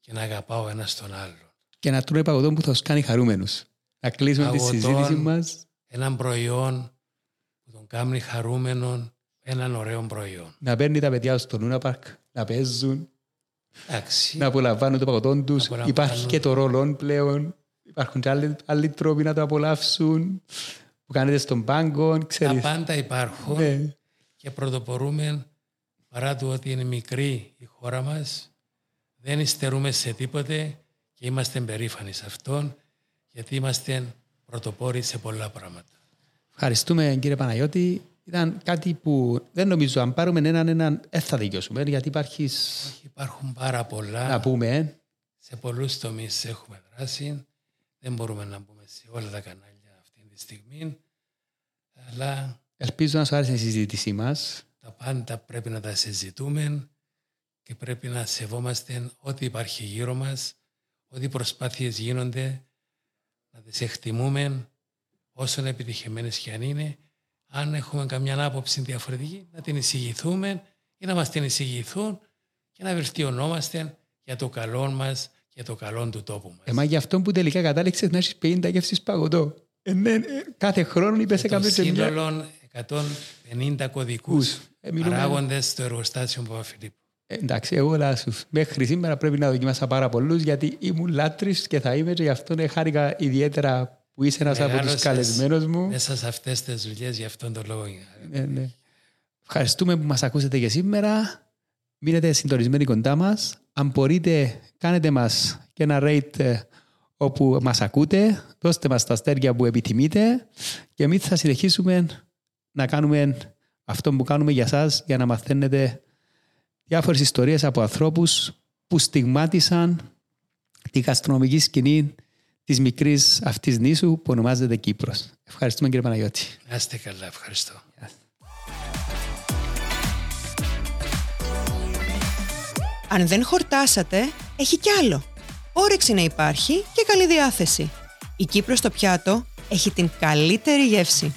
και να αγαπά ο ένας τον άλλον. και να τρώει παγωτό που θα τους κάνει χαρούμενους. Να κλείσουμε τη Παγωτόν. συζήτηση μας. Έναν προϊόν που τον κάνει χαρούμενον, έναν ωραίο προϊόν. Να παίρνει τα παιδιά στο Λούνα Παρκ, να παίζουν, Εντάξει, να απολαμβάνουν το παγωτό τους. απολαμβάνουν. Υπάρχει και το ρολόν πλέον. Υπάρχουν και άλλοι, άλλοι τρόποι να το απολαύσουν. Που κάνετε στον πάγκο, τα ξέρεις. πάντα υπάρχουν Ναι. και πρωτοπορούμε παρά του ότι είναι μικρή η χώρα μας. Δεν υστερούμε σε τίποτε και είμαστε περήφανοι σε αυτόν γιατί είμαστε πρωτοπόροι σε πολλά πράγματα. Ευχαριστούμε κύριε Παναγιώτη. Ήταν κάτι που δεν νομίζω αν πάρουμε έναν έναν δεν θα δικαιώσουμε γιατί υπάρχει Όχι, υπάρχουν πάρα πολλά. να πούμε. ε. Σε πολλούς τομείς έχουμε δράση. Δεν μπορούμε να μπούμε σε όλα τα κανάλια αυτή τη στιγμή. Αλλά Ελπίζω να σου άρεσε η συζήτησή μας. τα πάντα πρέπει να τα συζητούμε και πρέπει να σεβόμαστε ό,τι υπάρχει γύρω μας, ό,τι προσπάθειες γίνονται, να τις εκτιμούμε όσο επιτυχημένες και αν είναι. Αν έχουμε καμιά άποψη διαφορετική, να την εισηγηθούμε ή να μας την εισηγηθούν και να βελτιωνόμαστε για το καλό μας και το καλό του τόπου μας. Ε, μα γι' αυτό που τελικά κατάληξες να έχεις 50 γεύσεις παγωτό. Ε, ναι, ε, κάθε χρόνο είπες το έκαμε και μια... σύνολο 150 κωδικούς Ε, μιλούμε- παράγοντες στο εργοστάσιο Παπαφιλίππου. Ε, εντάξει, εγώ λάσου. Μέχρι σήμερα πρέπει να δοκιμάσα πάρα πολλούς γιατί ήμουν λάτρης και θα είμαι και γι' αυτό χάρηκα ιδιαίτερα που είσαι ένας από τους Μεγάλωσες καλεσμένους μου. Μέσα σε αυτές τις δουλειές, γι' αυτόν τον λόγο. Ναι, ναι. Ευχαριστούμε που μας ακούσατε και σήμερα. Μείνετε συντονισμένοι κοντά μας. Αν μπορείτε, κάνετε μας και ένα rate ε, όπου μας ακούτε. Δώστε μας τα αστέρια που επιθυμείτε και εμείς θα συνεχίσουμε να κάνουμε αυτό που κάνουμε για σας για να μαθαίνετε διάφορες ιστορίες από ανθρώπους που στιγμάτισαν τη γαστρονομική σκηνή της μικρής αυτής νήσου που ονομάζεται Κύπρος. Ευχαριστούμε κύριε Παναγιώτη. Να είστε καλά, ευχαριστώ. Αν δεν χορτάσατε, έχει κι άλλο. Όρεξη να υπάρχει και καλή διάθεση. Η Κύπρος στο πιάτο έχει την καλύτερη γεύση.